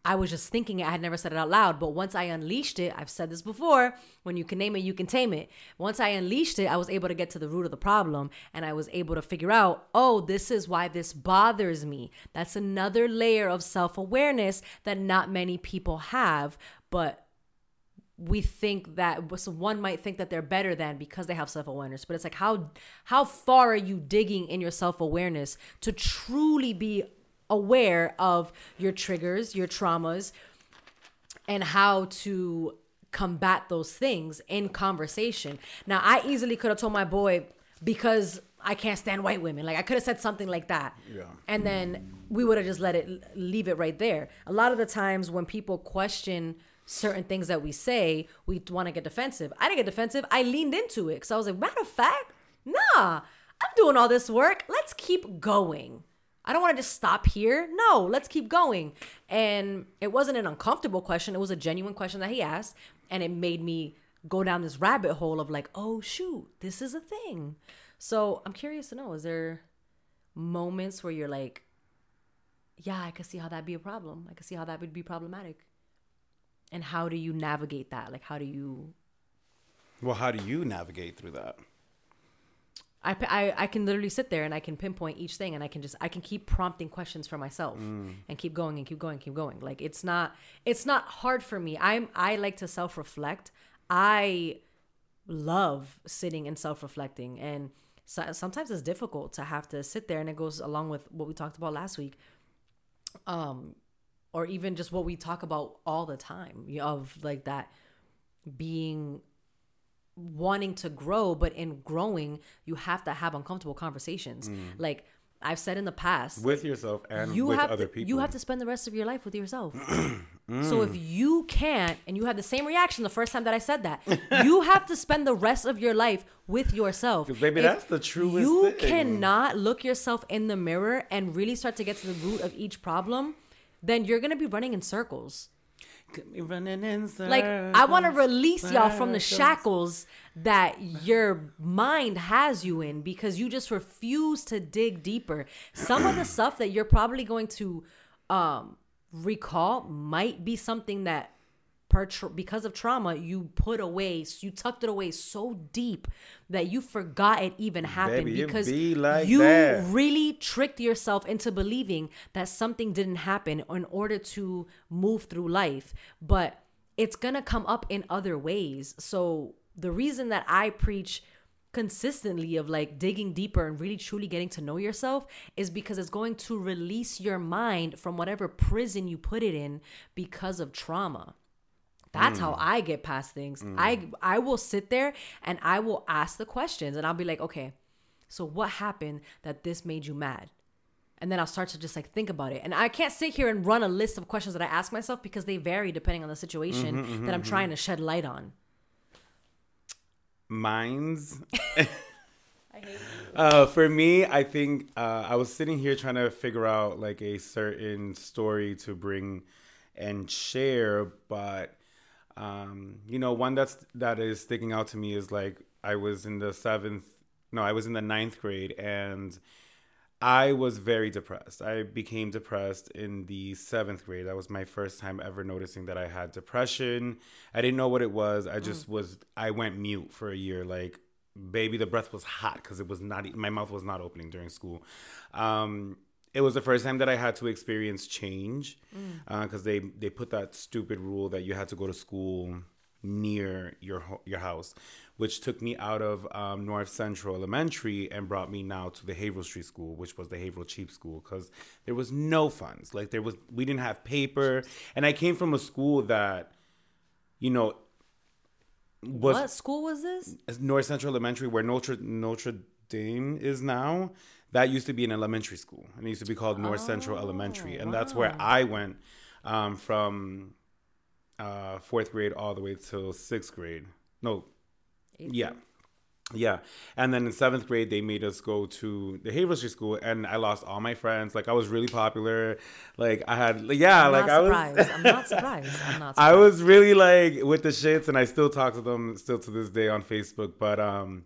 A: I was just thinking it. I had never said it out loud. But once I unleashed it, I've said this before when you can name it, you can tame it. Once I unleashed it, I was able to get to the root of the problem and I was able to figure out, oh, this is why this bothers me. That's another layer of self awareness that not many people have. But we think that so one might think that they're better than because they have self-awareness but it's like how how far are you digging in your self-awareness to truly be aware of your triggers, your traumas, and how to combat those things in conversation. Now, I easily could have told my boy because I can't stand white women. Like I could have said something like that.
B: Yeah.
A: And then we would have just let it leave it right there. A lot of the times when people question certain things that we say, we want to get defensive. I didn't get defensive. I leaned into it cuz I was like, "Matter of fact, nah. I'm doing all this work. Let's keep going." I don't want to just stop here. No, let's keep going. And it wasn't an uncomfortable question, it was a genuine question that he asked. And it made me go down this rabbit hole of like, oh, shoot, this is a thing. So I'm curious to know is there moments where you're like, yeah, I could see how that'd be a problem. I could see how that would be problematic. And how do you navigate that? Like, how do you?
B: Well, how do you navigate through that?
A: I, I, I can literally sit there and I can pinpoint each thing and I can just I can keep prompting questions for myself and keep going and keep going keep going like it's not it's not hard for me I'm I like to self reflect I love sitting and self reflecting and so, sometimes it's difficult to have to sit there and it goes along with what we talked about last week um or even just what we talk about all the time you know, of like that being wanting to grow but in growing you have to have uncomfortable conversations mm. like i've said in the past
B: With yourself and
A: you
B: with
A: have
B: other
A: to,
B: people.
A: you have to spend the rest of your life with yourself <clears throat> so if mm. you can't and you had the same reaction the first time that i said that <laughs> you have to spend the rest of your life with yourself.
B: baby,
A: If
B: that's the truest
A: you
B: thing.
A: cannot look yourself in the mirror and really start to get to the root of each problem then you're gonna be running in circles
B: running in
A: like I want to
B: circles,
A: release y'all from the shackles that your mind has you in because you just refuse to dig deeper. Some of the stuff that you're probably going to um recall might be something that per tra- because of trauma you put away you tucked it away so deep that you forgot it even happened
B: Baby,
A: because
B: be like
A: you
B: that.
A: really tricked yourself into believing that something didn't happen in order to move through life. But it's gonna come up in other ways. So the reason that i preach consistently of like digging deeper and really truly getting to know yourself is because it's going to release your mind from whatever prison you put it in because of trauma that's how mm. I get past things. I mm. I will sit there and I will ask the questions and I'll be like, okay, so what happened that this made you mad? And then I'll start to just like think about it. And I can't sit here and run a list of questions that I ask myself because they vary depending on the situation mm-hmm, mm-hmm, that I'm mm-hmm. trying to shed light on.
B: Mine's. <laughs> <laughs> Uh, for me, I think uh, I was sitting here trying to figure out like a certain story to bring and share, but um, you know, one that's that is sticking out to me is like I was in the seventh, no, I was in the ninth grade, and I was very depressed. I became depressed in the seventh grade. That was my first time ever noticing that I had depression. I didn't know what it was. I just was. I went mute for a year. Like, baby, the breath was hot because it was not. My mouth was not opening during school. Um, it was the first time that I had to experience change because they they put that stupid rule that you had to go to school near your your house, which took me out of um, North Central Elementary and brought me now to the Haverhill Street School, which was the Haverhill Cheap School, because there was no funds. Like there was, we didn't have paper, and I came from a school that, you know, was
A: what school was this?
B: North Central Elementary, where Notre Notre Dame is now, that used to be an elementary school, and it used to be called North Central Elementary, and that's where I went um, from uh, fourth grade all the way till sixth grade. No, yeah. Yeah. And then in seventh grade, they made us go to the Haverhill School, and I lost all my friends. Like, I was really popular. Like, I had, yeah,
A: I'm
B: like, I was.
A: surprised. I'm not <laughs> surprised. I'm not
B: I was really like with the shits, and I still talk to them still to this day on Facebook. But um,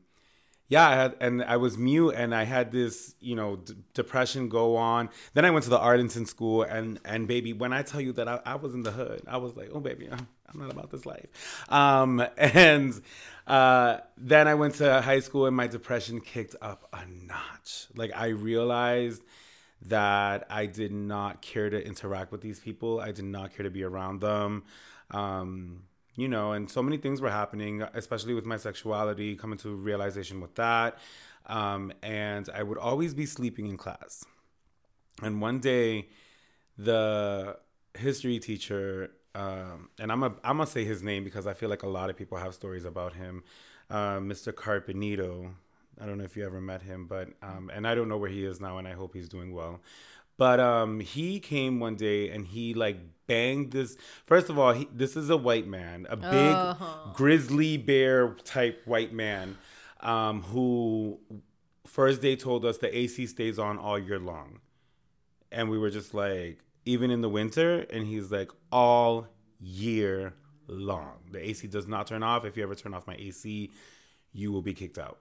B: yeah, I had and I was mute, and I had this you know d- depression go on. Then I went to the Arlington school, and and baby, when I tell you that I, I was in the hood, I was like, oh baby, I'm, I'm not about this life. Um, <laughs> and uh, then I went to high school, and my depression kicked up a notch. Like I realized that I did not care to interact with these people. I did not care to be around them. Um, you know, and so many things were happening, especially with my sexuality, coming to realization with that. Um, and I would always be sleeping in class. And one day, the history teacher, um, and I'm a, I'm gonna say his name because I feel like a lot of people have stories about him, uh, Mr. Carpenito. I don't know if you ever met him, but um, and I don't know where he is now, and I hope he's doing well. But um, he came one day and he like banged this. First of all, he, this is a white man, a big grizzly bear type white man, um, who first day told us the AC stays on all year long, and we were just like, even in the winter, and he's like, all year long. The AC does not turn off. If you ever turn off my AC, you will be kicked out.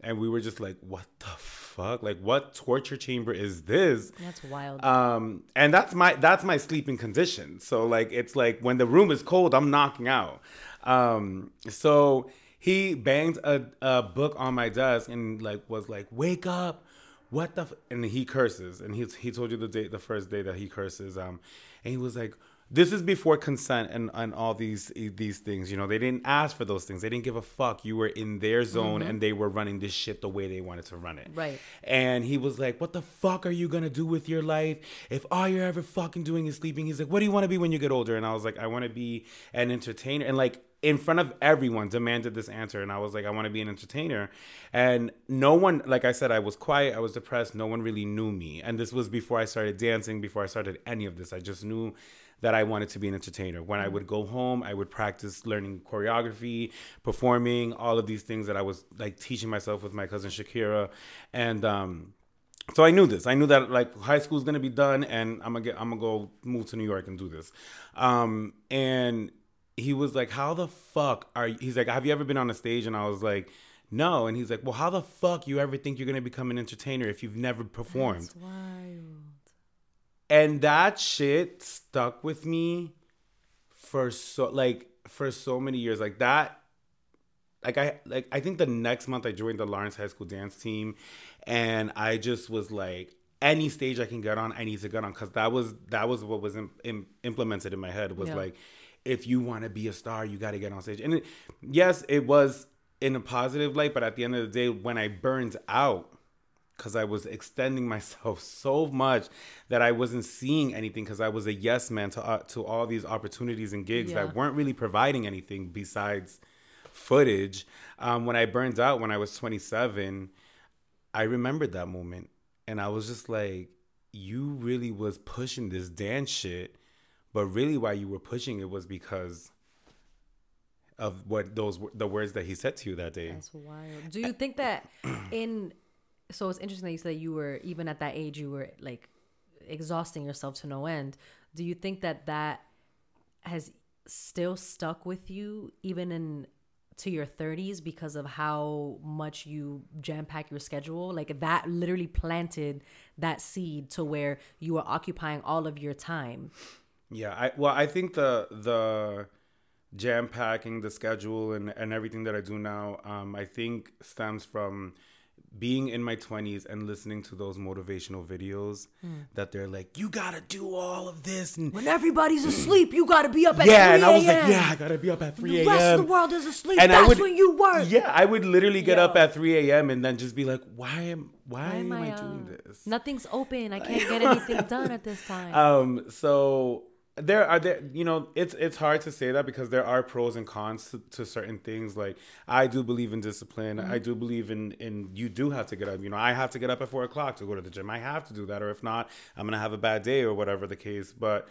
B: And we were just like, "What the fuck? Like, what torture chamber is this?"
A: That's wild.
B: Um, and that's my that's my sleeping condition. So like, it's like when the room is cold, I'm knocking out. Um, so he banged a, a book on my desk and like was like, "Wake up." What the f-? and he curses and he's he told you the day the first day that he curses um and he was like this is before consent and, and all these these things you know they didn't ask for those things. They didn't give a fuck. You were in their zone mm-hmm. and they were running this shit the way they wanted to run it.
A: Right.
B: and he was like what the fuck are you gonna do with your life? If all you're ever fucking doing is sleeping he's like what do you want to be when you get older? And i was like i want to be an entertainer and like in front of everyone demanded this answer and i was like i want to be an entertainer and no one like i said i was quiet i was depressed no one really knew me and this was before i started dancing before i started any of this. I just knew that I wanted to be an entertainer. When I would go home, I would practice learning choreography, performing, all of these things that I was like teaching myself with my cousin Shakira. And um so I knew this. I knew that like high school is gonna be done, and I'm gonna get. I'm gonna go move to New York and do this. Um, and he was like, "How the fuck are?" You? He's like, "Have you ever been on a stage?" And I was like, "No." And he's like, "Well, how the fuck you ever think you're gonna become an entertainer if you've never performed?"
A: That's wild.
B: And that shit stuck with me for so like for so many years like that like i like i think the next month i joined the lawrence high school dance team and i just was like any stage i can get on i need to get on because that was that was what was im- im- implemented in my head was
A: Yeah.
B: like if you want to be a star you got to get on stage and it, yes it was in a positive light but at the end of the day when i burned out because I was extending myself <laughs> so much that I wasn't seeing anything because I was a yes man to uh, to all these opportunities and gigs
A: Yeah.
B: that weren't really providing anything besides footage. Um, when I burned out when I was 27, I remembered that moment and I was just like, you really was pushing this dance shit, but really why you were pushing it was because of what those the words that he said to you that day.
A: That's wild. Do you think that <clears throat> in so it's interesting that you said you were even at that age you were like exhausting yourself to no end. Do you think that that has still stuck with you even in to your 30s because of how much you jam pack your schedule like that literally planted that seed to where you are occupying all of your time
B: Yeah, I well, I think the the jam packing, the schedule, and and everything that I do now, um, I think stems from being in my twenties and listening to those motivational videos that they're like, you gotta do all of this, and
A: when everybody's asleep you got to be up at
B: yeah,
A: 3
B: and I was like,
A: a.m..
B: yeah, I gotta be up at three
A: the rest of the world is asleep
B: And I
A: that's
B: would-
A: when you work
B: Yeah, I would literally get up at three a.m. and then just be like, why am why,
A: Why
B: am, I,
A: uh,
B: doing this?
A: Nothing's open. I can't <laughs> get anything done at this time.
B: Um, so there are there you know it's it's hard to say that because there are pros and cons to, to certain things. Like i do believe in discipline. Mm-hmm. I do believe in in you do have to get up. You know i have to get up at four o'clock to go to the gym. I have to do that or if not i'm gonna have a bad day or whatever the case. But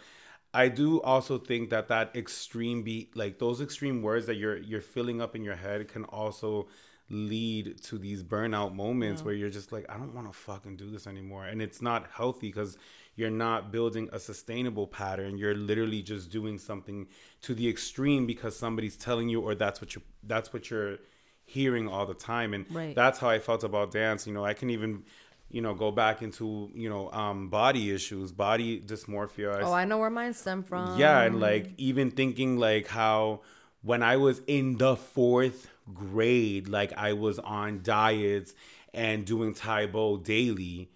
B: i do also think that that extreme beat like those extreme words that you're you're filling up in your head can also lead to these burnout moments where you're just like i don't want to fucking do this anymore. And it's not healthy because you're not building a sustainable pattern you're literally just doing something to the extreme because somebody's telling you or that's what you that's what you're hearing all the time and
A: Right.
B: that's how i felt about dance you know i can even you know go back into you know um body issues body dysmorphia
A: oh, I know where mine stem from.
B: yeah, and like even thinking like how when I was in the fourth grade, like I was on diets and doing Tae Bo daily.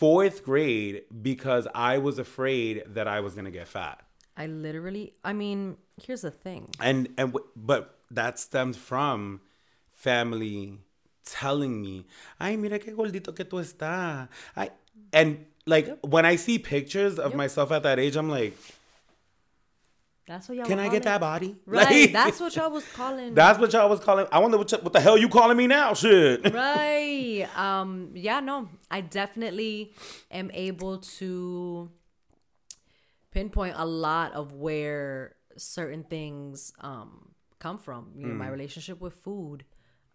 B: Fourth grade because I was afraid that I was gonna get fat.
A: I literally. I mean, here's the thing.
B: And and but that stems from family telling me, "Ay, mira qué gordito que tú estás." I and like when I see pictures of myself at that age, I'm like,
A: That's what y'all.
B: "Can I get that body?" <laughs>
A: Right.
B: Like-
A: that's what y'all was calling.
B: That's what y'all was calling. I wonder what, what the hell you calling me now? Shit. <laughs>
A: right. Um. Yeah. No. I definitely am able to pinpoint a lot of where certain things um come from. You know,
B: Mm.
A: my relationship with food.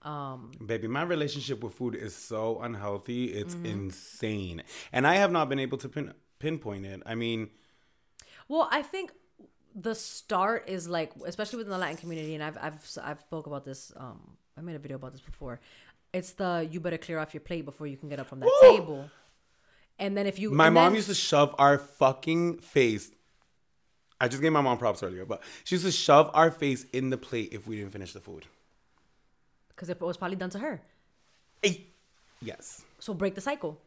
A: Um.
B: Baby, my relationship with food is so unhealthy. It's
A: Mm-hmm.
B: insane. And I have not been able to pin, pinpoint it. I mean,
A: Well, I think the start is like, especially within the Latin community, and I've I've I've spoke about this. Um, I made a video about this before. It's the you better clear off your plate before you can get up from that table. And then if you
B: My mom
A: then-
B: used to shove our fucking face. I just gave my mom props earlier, but she used to shove our face in the plate if we didn't finish the food.
A: because it was probably done to her.
B: Hey. Yes.
A: So break the cycle.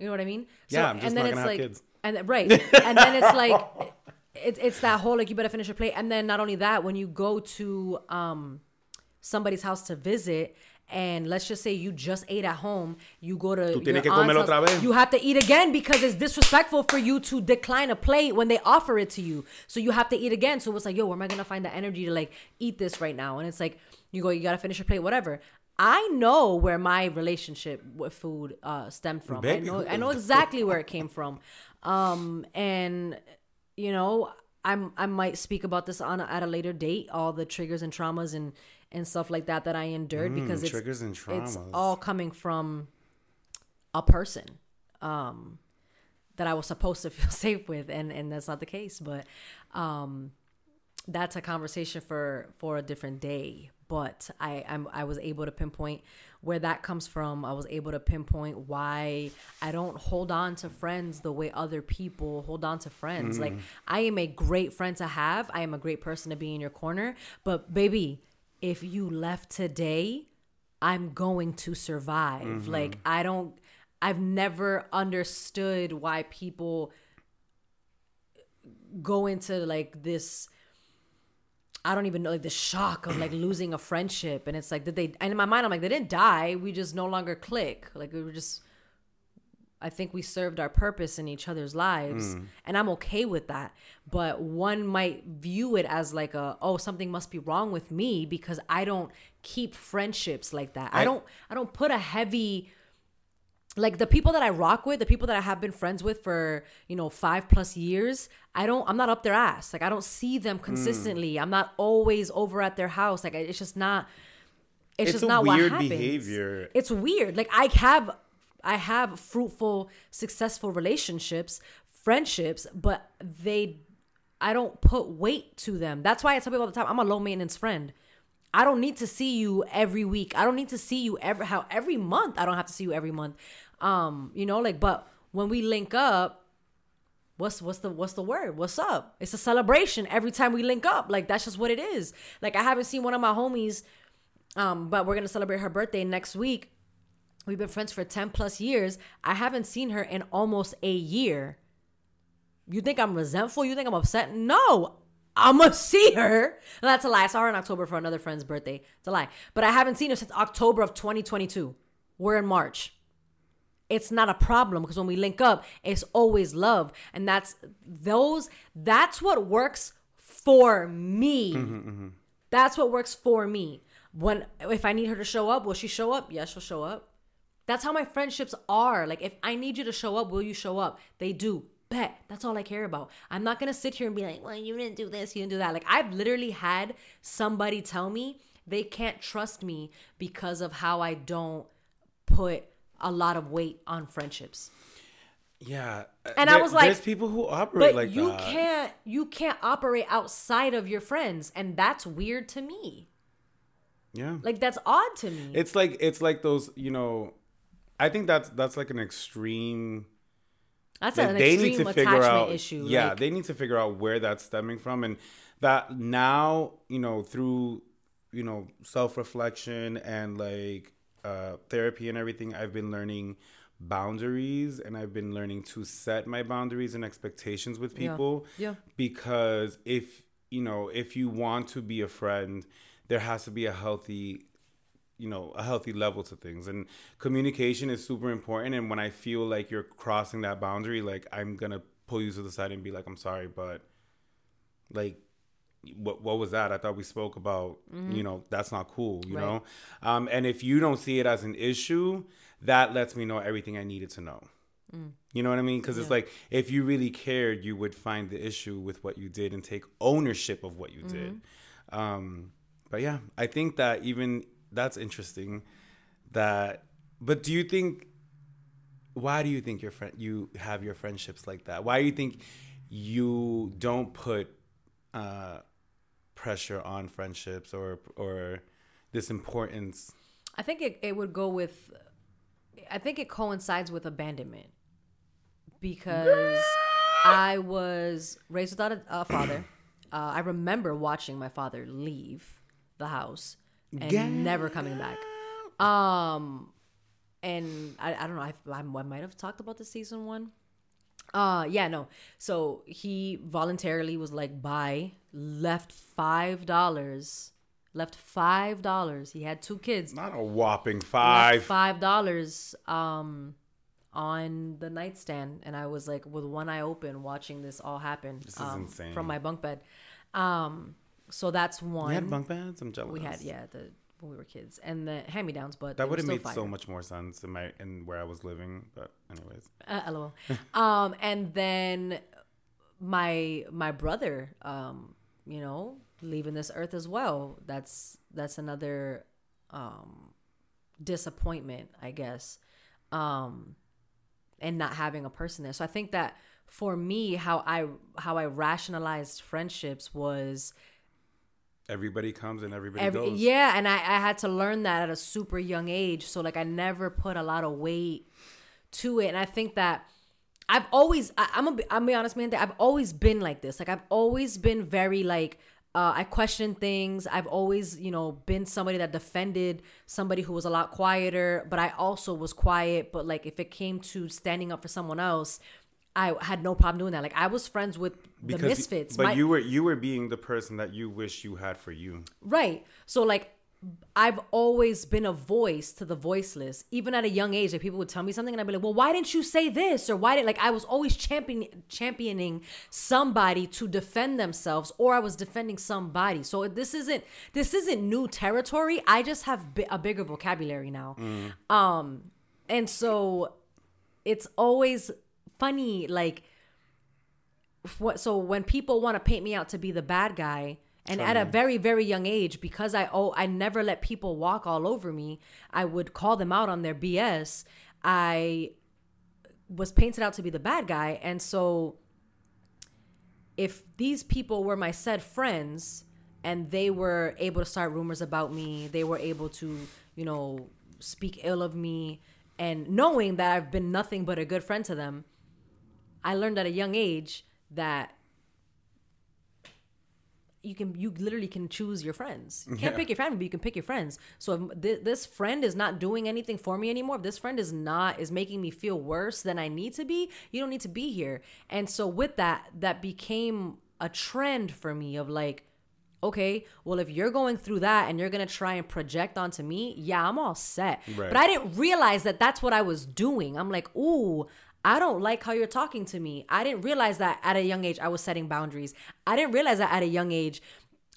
A: You know what I mean? So,
B: Yeah, I'm just
A: and then
B: not
A: it's
B: have
A: like,
B: kids.
A: and right, and then it's like, <laughs> it's it's that whole like you better finish your plate, and then not only that, when you go to um somebody's house to visit. And let's just say you just ate at home, you go to
B: Tú
A: your
B: tienes que
A: aunt's
B: comer otra vez.
A: you have to eat again because it's disrespectful for you to decline a plate when they offer it to you. So you have to eat again. So it's like, yo, where am I gonna find the energy to like eat this right now? And it's like, you go, you gotta finish your plate, whatever. I know where my relationship with food uh, stemmed from.
B: Baby,
A: I know, I know exactly where it came from. Um, and you know, I'm I might speak about this on a, at a later date, all the triggers and traumas and and stuff like that that I endured because it's
B: Mm, triggers and
A: it's all coming from a person um that I was supposed to <laughs> feel safe with and and that's not the case but um that's a conversation for for a different day. But I I'm, I was able to pinpoint where that comes from. I was able to pinpoint why I don't hold on to friends the way other people hold on to friends. Like mm-hmm. I am a great friend to have. I am a great person to be in your corner. But baby if you left today I'm going to survive. Mm-hmm. Like I don't I've never understood why people go into like this I don't even know like the shock of like losing a friendship and it's like did they and in my mind I'm like they didn't die, we just no longer click. Like we were just I think we served our purpose in each other's lives mm. and I'm okay with that. But one might view it as like a oh something must be wrong with me because I don't keep friendships like that. I,
B: I-
A: don't I don't put a heavy like the people that I rock with, the people that I have been friends with for, you know, 5 plus years, I don't I'm not up their ass. Like I don't see them hmm. consistently. I'm not always over at their house. Like it's just not it's,
B: It's
A: just not
B: weird
A: what happens.
B: behavior.
A: It's weird. Like I have I have fruitful, successful relationships, friendships, but they I don't put weight to them. That's why I tell people all the time, I'm a low maintenance friend. I don't need to see you every week. I don't need to see you every how every month. I don't have to see you every month. Um, you know, like but when we link up, what's what's the what's the word? What's up? It's a celebration every time we link up. Like that's just what it is. Like I haven't seen one of my homies um, but we're gonna celebrate her birthday next week. We've been friends for 10 plus years. I haven't seen her in almost a year. You think I'm resentful? You think I'm upset? No. I'ma see her. No, that's a lie. I saw her in October for another friend's birthday. It's a lie. But I haven't seen her since October of 2022. We're in March. It's not a problem because when we link up, it's always love. And that's those, that's what works for me. Mm-hmm, mm-hmm. That's what works for me. When if I need her to show up, will she show up? Yes, she'll show up. That's how my friendships are. Like if I need you to show up, will you show up? They do. Bet. That's all I care about. I'm not gonna sit here and be like, well, you didn't do this, you didn't do that. Like I've literally had somebody tell me they can't trust me because of how I don't put a lot of weight on friendships.
B: Yeah.
A: Uh, and I was like,
B: there's people who operate
A: But
B: like
A: you
B: that.
A: can't you can't operate outside of your friends, and that's weird to me.
B: Yeah.
A: Like that's odd to me.
B: It's like it's like those, you know, I think that's that's like an extreme
A: that's
B: like
A: an
B: they
A: extreme
B: need to
A: attachment
B: figure out
A: issue.
B: yeah
A: like,
B: they need to figure out where that's stemming from and that now you know through you know self-reflection and like uh therapy and everything i've been learning boundaries and i've been learning to set my boundaries and expectations with
A: Yeah.
B: people
A: Yeah.
B: because if you know if you want to be a friend there has to be a healthy you know a healthy level to things. And communication is super important. And when i feel like you're crossing that boundary like i'm gonna pull you to the side and be like i'm sorry but like what what was that? I thought we spoke about you know that's not cool you
A: Right.
B: know? Um and if you don't see it as an issue that lets me know everything i needed to know. You know what i mean? Because it's like if you really cared you would find the issue with what you did and take ownership of what you did. Um but yeah i think that even that's interesting that but do you think why do you think your friend you have your friendships like that? Why do you think you don't put uh pressure on friendships or or this importance?
A: I think it, it would go with I think it coincides with abandonment because I was raised without a, a father. Uh, I remember watching my father leave the house and never coming back. Um, and I, I don't know. I, I might have talked about the season one. Uh, yeah, no. So he voluntarily was like, bye, left five dollars, left five dollars. He had two kids.
B: Not a whopping
A: left
B: five.
A: five dollars um on the nightstand and i was like with one eye open watching this all happen
B: This is
A: um,
B: insane.
A: from my bunk bed um so that's one
B: We had bunk beds. I'm jealous.
A: we had yeah the when we were kids and the hand me downs but
B: That would have made
A: fire.
B: so much more sense in my in where I was living. But anyways,
A: uh, lol <laughs> um and then my my brother um you know leaving this earth as well that's that's another um disappointment i guess um and not having a person there so i think that for me how i how i rationalized friendships was
B: everybody comes and everybody
A: Every,
B: goes.
A: yeah, and I, I had to learn that at a super young age. So like I never put a lot of weight to it, and I think that I've always I, I'm a I'm be honest, man. I've always been like this. Like I've always been very like. Uh, I question things. I've always, you know, been somebody that defended somebody who was a lot quieter, but I also was quiet. But like, if it came to standing up for someone else, I had no problem doing that. Like, I was friends with the misfits.
B: But
A: My-
B: you were you were being the person that you wish you had for you.
A: Right. So like I've always been a voice to the voiceless. Even at a young age, like people would tell me something and I'd be like, "Well, why didn't you say this?" or "Why did like I was always champion championing somebody to defend themselves or I was defending somebody. So this isn't this isn't new territory. I just have bi- a bigger vocabulary now. Um and so it's always funny like what so when people want to paint me out to be the bad guy and at a very very young age because i oh i never let people walk all over me i would call them out on their bs i was painted out to be the bad guy and so if these people were my said friends and they were able to start rumors about me they were able to you know speak ill of me and knowing that i've been nothing but a good friend to them I learned at a young age that you can you literally can choose your friends. You can't
B: Yeah.
A: pick your family, but you can pick your friends. So if th- this friend is not doing anything for me anymore, if this friend is not is making me feel worse than I need to be, you don't need to be here. And so with that, that became a trend for me of like okay, well, if you're going through that and you're gonna try and project onto me, yeah, I'm all set.
B: Right.
A: But I didn't realize that that's what I was doing. I'm like, ooh, I don't like how you're talking to me. I didn't realize that at a young age I was setting boundaries. I didn't realize that at a young age.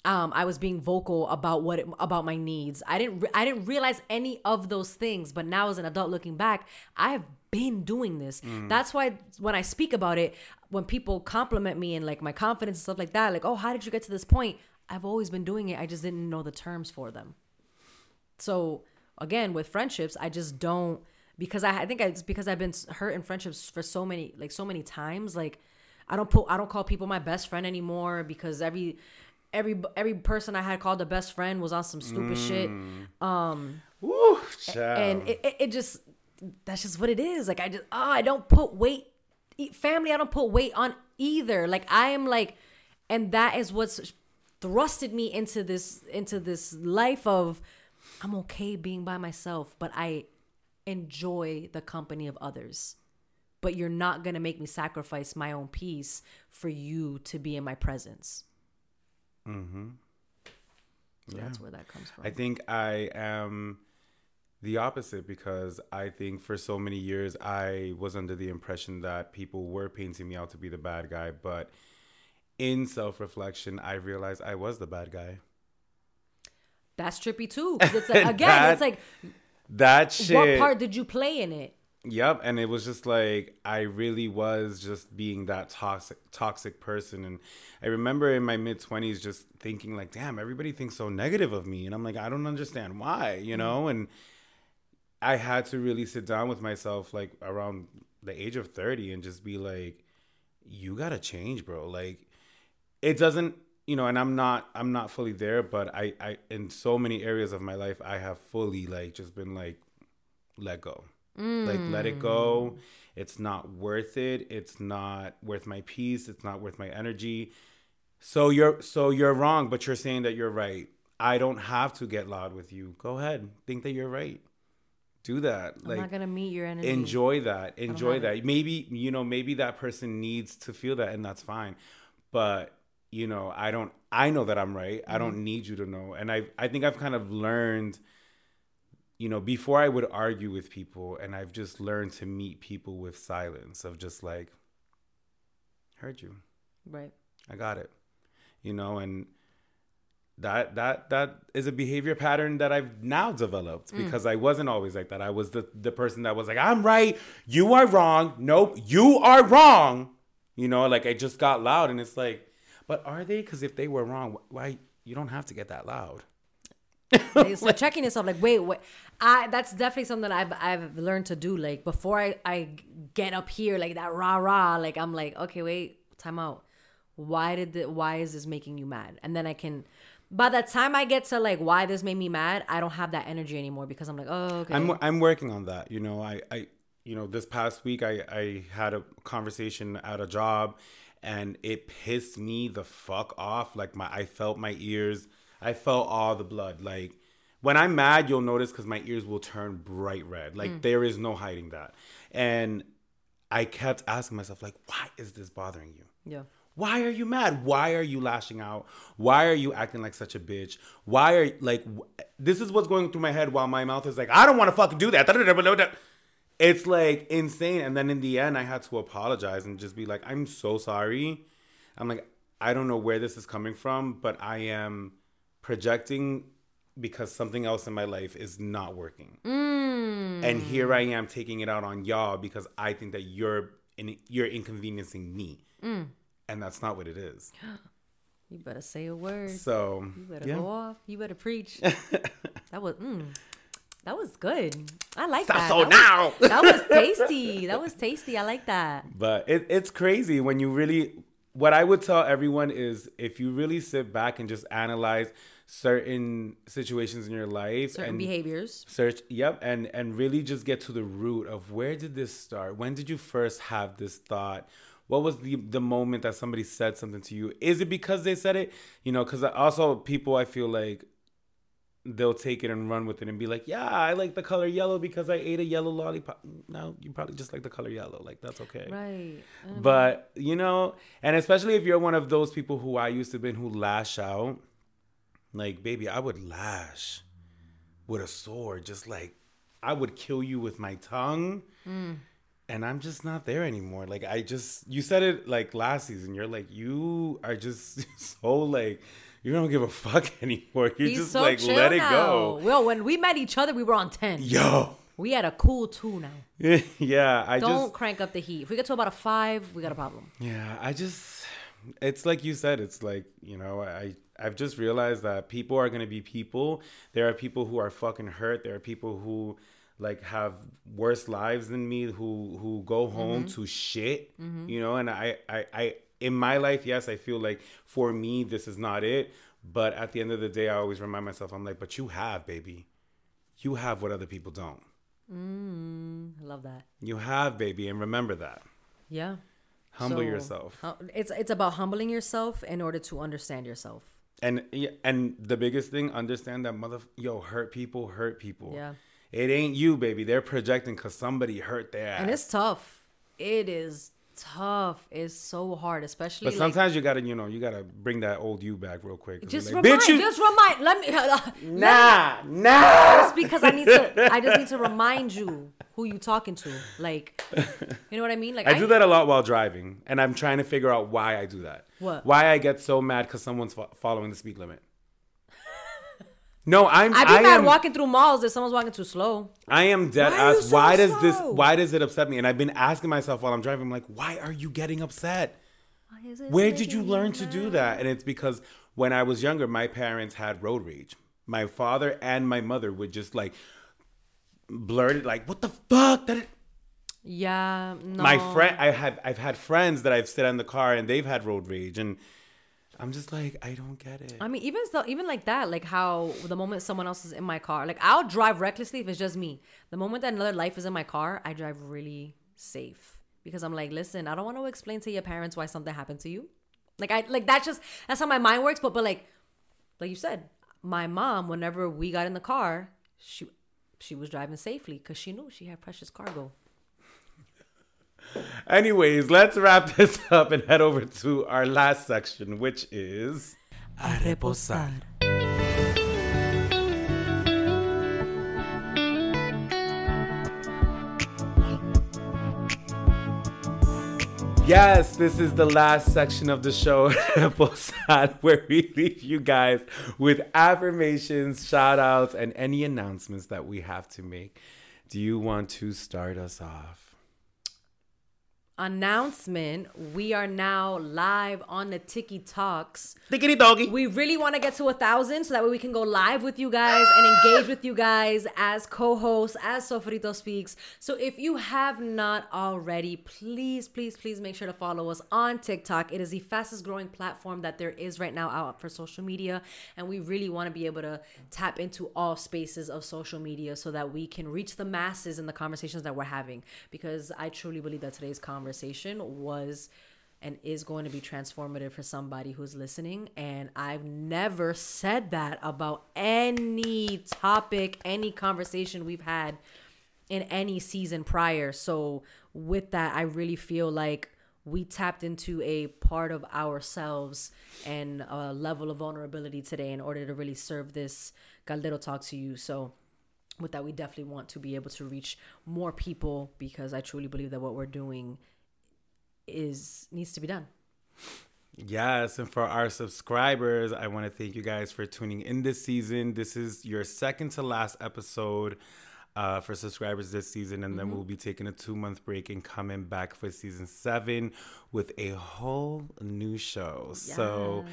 A: Um, I was being vocal about what it, about my needs. I didn't re- I didn't realize any of those things. But now as an adult looking back, I have been doing this. That's why when I speak about it, when people compliment me and like my confidence and stuff like that, like, oh, how did you get to this point? I've always been doing it. I just didn't know the terms for them. So again, with friendships, I just don't because I, I think it's because I've been hurt in friendships for so many like so many times. Like I don't put I don't call people my best friend anymore because every every every person I had called a best friend was on some stupid shit.
B: Mm. Um, Woo.
A: And it, it, it just that's just what it is. Like I just oh I don't put weight family I don't put weight on either. Like I am like and that is what's thrusted me into this into this life of I'm okay being by myself, but I enjoy the company of others. But you're not going to make me sacrifice my own peace for you to be in my presence.
B: mm-hmm.
A: So that's where that comes from.
B: I think I am the opposite because I think for so many years I was under the impression that people were painting me out to be the bad guy, but in self reflection, I realized I was the bad guy.
A: that's trippy too. It's <laughs> like, again,
B: That
A: it's like,
B: That shit.
A: what part did you play in it?
B: Yep, and it was just like I really was just being that toxic toxic person and I remember in my mid 20s just thinking like damn everybody thinks so negative of me and I'm like I don't understand why, you mm-hmm. know? And I had to really sit down with myself like around the age of 30 and just be like you got to change, bro. Like it doesn't you know, and I'm not I'm not fully there, but I I in so many areas of my life I have fully like just been like let go. Like let it go. Mm. It's not worth it. It's not worth my peace. It's not worth my energy. So you're so you're wrong, but you're saying that you're right. I don't have to get loud with you. Go ahead. Think that you're right. Do that.
A: I'm
B: like
A: not gonna meet your energy.
B: enjoy that enjoy that maybe you know maybe that person needs to feel that and that's fine but you know i don't i know that i'm right i
A: Mm-hmm.
B: don't need you to know and i i think i've kind of learned you know before i would argue with people and i've just learned to meet people with silence of just like heard you
A: Right.
B: I got it. You know, and that that that is a behavior pattern that I've now developed
A: Mm.
B: because I wasn't always like that. I was the the person that was like, "I'm right, you are wrong. Nope, you are wrong." You know, like I just got loud and it's like, "But are they? Cuz if they were wrong, why you don't have to get that loud."
A: Like, so <laughs> checking yourself, like, wait, wait. I that's definitely something I've I've learned to do. Like before I I get up here, like that rah rah. Like I'm like, okay, wait, time out. Why did the, why is this making you mad? And then I can. By the time I get to like why this made me mad, I don't have that energy anymore because I'm like, oh, okay.
B: I'm I'm working on that. You know, I I you know this past week I I had a conversation at a job, and it pissed me the fuck off. Like my I felt my ears. I felt all the blood. Like when I'm mad, you'll notice because my ears will turn bright red. Like mm. there is no hiding that. And I kept asking myself like, why is this bothering you?
A: yeah.
B: Why are you mad? Why are you lashing out? Why are you acting like such a bitch? Why are like wh- this is what's going through my head while my mouth is like I don't want to fucking do that. It's like insane. And then in the end, I had to apologize and just be like, I'm so sorry. I'm like, I don't know where this is coming from, but I am projecting because something else in my life is not working. And here I am taking it out on y'all because I think that you're in, you're inconveniencing me. And that's not what it is. <gasps>
A: You better say a word.
B: So,
A: You better
B: yeah.
A: go off. You better preach. <laughs> that was mm, that was good. I like that.
B: so
A: that
B: now.
A: Was, that was <laughs> tasty. That was tasty. I like that.
B: But it, it's crazy when you really. What I would tell everyone is if you really sit back and just analyze certain situations in your life
A: Certain
B: and
A: behaviors.
B: search, yep, and and really just get to the root of where did this start? When did you first have this thought? What was the the moment that somebody said something to you? Is it because they said it? You know, because also people I feel like they'll take it and run with it and be like, yeah, I like the color yellow because I ate a yellow lollipop. No, you probably just like the color yellow. Like that's okay.
A: Right.
B: But you know, and especially if you're one of those people who I used to be who lash out, like baby, I would lash with a sword, just like I would kill you with my tongue. And I'm just not there anymore. Like I just you said it like last season. You're like you are just <laughs> so like you don't give a fuck <laughs> anymore. You
A: He's
B: just
A: so
B: like let it
A: now.
B: go.
A: Well, when we met each other, we were on ten.
B: Yo.
A: We had a cool two now. <laughs>
B: yeah, I
A: Don't
B: just
A: crank up the heat. If we get to about a five, we got a problem.
B: Yeah, I just it's like you said, it's like, you know, I I've just realized that people are going to be people. There are people who are fucking hurt. There are people who like have worse lives than me who who go home
A: Mm-hmm.
B: to shit, you know, and I I I in my life, yes, I feel like for me this is not it, but at the end of the day I always remind myself I'm like, but you have, baby. You have what other people don't.
A: Mm, I love that.
B: You have, baby, and remember that.
A: Yeah.
B: Humble
A: So,
B: yourself.
A: It's it's about humbling yourself in order to understand yourself.
B: And yeah, and the biggest thing, understand that mother yo hurt people hurt people.
A: Yeah.
B: It ain't you, baby. They're projecting because somebody hurt their ass.
A: And it's tough. It is tough. It's so hard, especially
B: but
A: like,
B: sometimes you gotta, you know, you gotta bring that old you back real quick.
A: just
B: you're
A: remind,
B: "Bitch, you-"
A: just remind. <laughs> Let me.
B: nah, nah.
A: Just because I need to, I just need to remind you who you talking to. Like, you know what I mean? Like
B: I do that a lot while driving, and I'm trying to figure out why I do that.
A: What?
B: Why I get so mad because someone's fo- following the speed limit. No, I'm.
A: I be
B: I
A: mad
B: am,
A: walking through malls if someone's walking too slow.
B: I am dead
A: Why
B: ass.
A: so
B: why does this? Why does it upset me? And I've been asking myself while I'm driving. I'm like, why are you getting upset?
A: Why is it
B: Where did you learn to do that? And it's because when I was younger, my parents had road rage. My father and my mother would just like blurt it, like, "What the fuck?" That it-"
A: Yeah, no.
B: my friend, I have, I've had friends that I've sit in the car and they've had road rage, and I'm just like, I don't get it.
A: I mean, even so, even like that, like how the moment someone else is in my car, like I'll drive recklessly if it's just me. The moment that another life is in my car, I drive really safe because I'm like, listen, I don't want to explain to your parents why something happened to you. Like I like that's just that's how my mind works. But but like like you said, my mom, whenever we got in the car, she she was driving safely because she knew she had precious cargo.
B: Anyways, let's wrap <laughs> this up and head over to our last section, which is
A: A reposar.
B: Yes, this is the last section of the show, <laughs> Reposar, where we leave you guys with affirmations, shout outs, and any announcements that we have to make. Do you want to start us off?
A: Announcement: We are now live on the Tiki Talks.
B: Tickety doggy.
A: We really want to get to a thousand so that way we can go live with you guys and engage with you guys as co-hosts, as Sofrito Speaks. So if you have not already, please, please, please make sure to follow us on TikTok. It is the fastest growing platform that there is right now out for social media. And we really want to be able to tap into all spaces of social media so that we can reach the masses in the conversations that we're having. Because I truly believe that today's conversation was and is going to be transformative for somebody who's listening. And I've never said that about any topic, any conversation we've had in any season prior. So, with that, I really feel like we tapped into a part of ourselves and a level of vulnerability today in order to really serve this Caldero talk to you. So, with that, we definitely want to be able to reach more people because I truly believe that what we're doing is needs to be done.
B: Yes, and for our subscribers, I want to thank you guys for tuning in this season. This is your second to last episode uh, for subscribers this season, and then we'll be taking a two month break and coming back for season seven with a whole new show. So,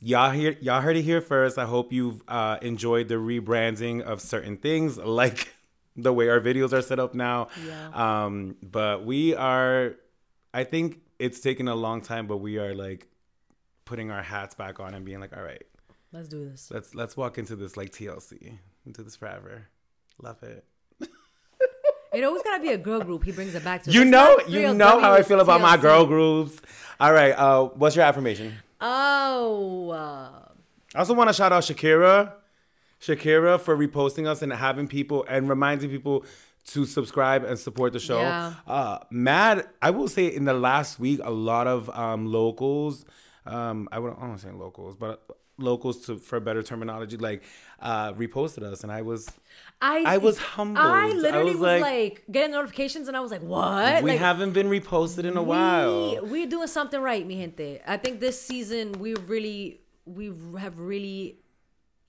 B: y'all hear y'all heard it here first. I hope you've uh, enjoyed the rebranding of certain things, <laughs> like the way our videos are set up now.
A: Yeah.
B: Um, but we are, I think it's taken a long time, but we are like putting our hats back on and being like, all right,
A: Let's do this.
B: let's let's walk into this like TLC, into this forever. Love it.
A: It always gotta be a girl group. He brings it back to.
B: You know, you know how I feel about my girl groups. All right, uh, what's your affirmation?
A: Oh, uh,
B: I also want to shout out Shakira, Shakira for reposting us and having people and reminding people to subscribe and support the show.
A: Yeah.
B: Uh, mad, I will say in the last week, a lot of um, locals, um, I would I don't say locals, but locals to for better terminology, like uh, reposted us, and I was
A: I
B: I was humbled.
A: I
B: I
A: literally
B: was
A: was,
B: like-
A: like, getting notifications, and I was like, "What?
B: we
A: like,
B: haven't been reposted in a while.
A: We, we're doing something right, mi gente. I think this season we really, we have really,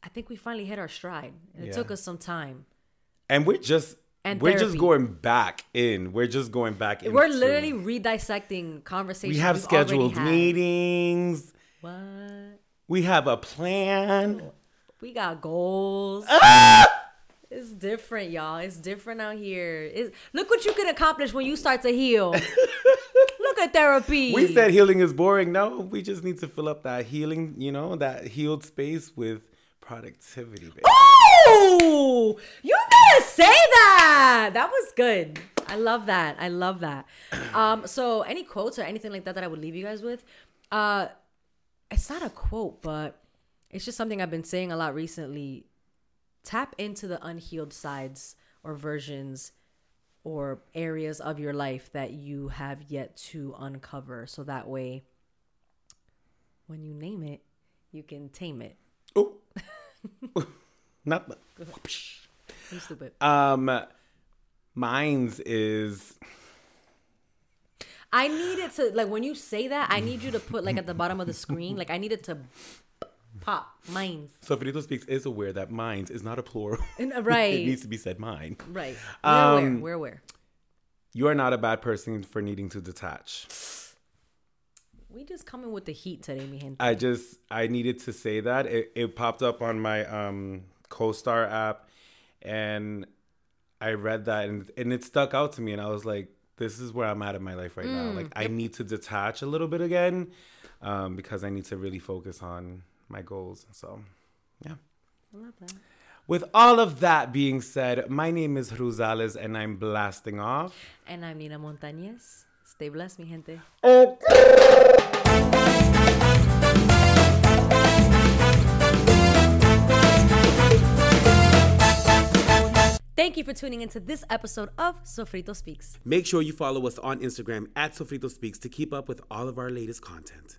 A: I think we finally hit our stride. It
B: Yeah.
A: took us some time.
B: And we're just
A: And
B: we're just going back in. We're just going back in.
A: We're literally redissecting conversations.
B: we have scheduled meetings.
A: What?
B: We have a plan.
A: We got goals.
B: Ah!
A: It's different, y'all. It's different out here. It's, look what you can accomplish when you start to heal. <laughs> look at therapy.
B: We said healing is boring. No, we just need to fill up that healing, you know, that healed space with productivity, baby.
A: Oh, you gotta say that. That was good. I love that. I love that. <clears throat> Um, so any quotes or anything like that that I would leave you guys with? Uh, it's not a quote, but it's just something I've been saying a lot recently. Tap into the unhealed sides or versions or areas of your life that you have yet to uncover. So that way, when you name it, you can tame it.
B: Oh, <laughs> not the.
A: I'm stupid.
B: Um, mine's is
A: I need it to like when you say that, I need you to put like at the bottom of the screen, like I need it to pop mines.
B: Sofrito Speaks is aware that mine's is not a plural. <laughs>
A: Uh, <laughs>
B: it needs to be said mine.
A: right. We're
B: Um,
A: aware. We're aware.
B: You are not a bad person for needing to detach.
A: We just coming with the heat today, mi gente.
B: I just I needed to say that it, it popped up on my um co-star app and I read that and, and it stuck out to me and I was like this is where I'm at in my life right now like I need to detach a little bit again um, because I need to really focus on my goals. So, yeah.
A: I love that.
B: With all of that being said, my name is Rosales and I'm blasting off.
A: And I'm Nina Montañez. Stay blessed, mi gente. Thank you for tuning into this episode of Sofrito Speaks.
B: Make sure you follow us on Instagram at Sofrito Speaks to keep up with all of our latest content.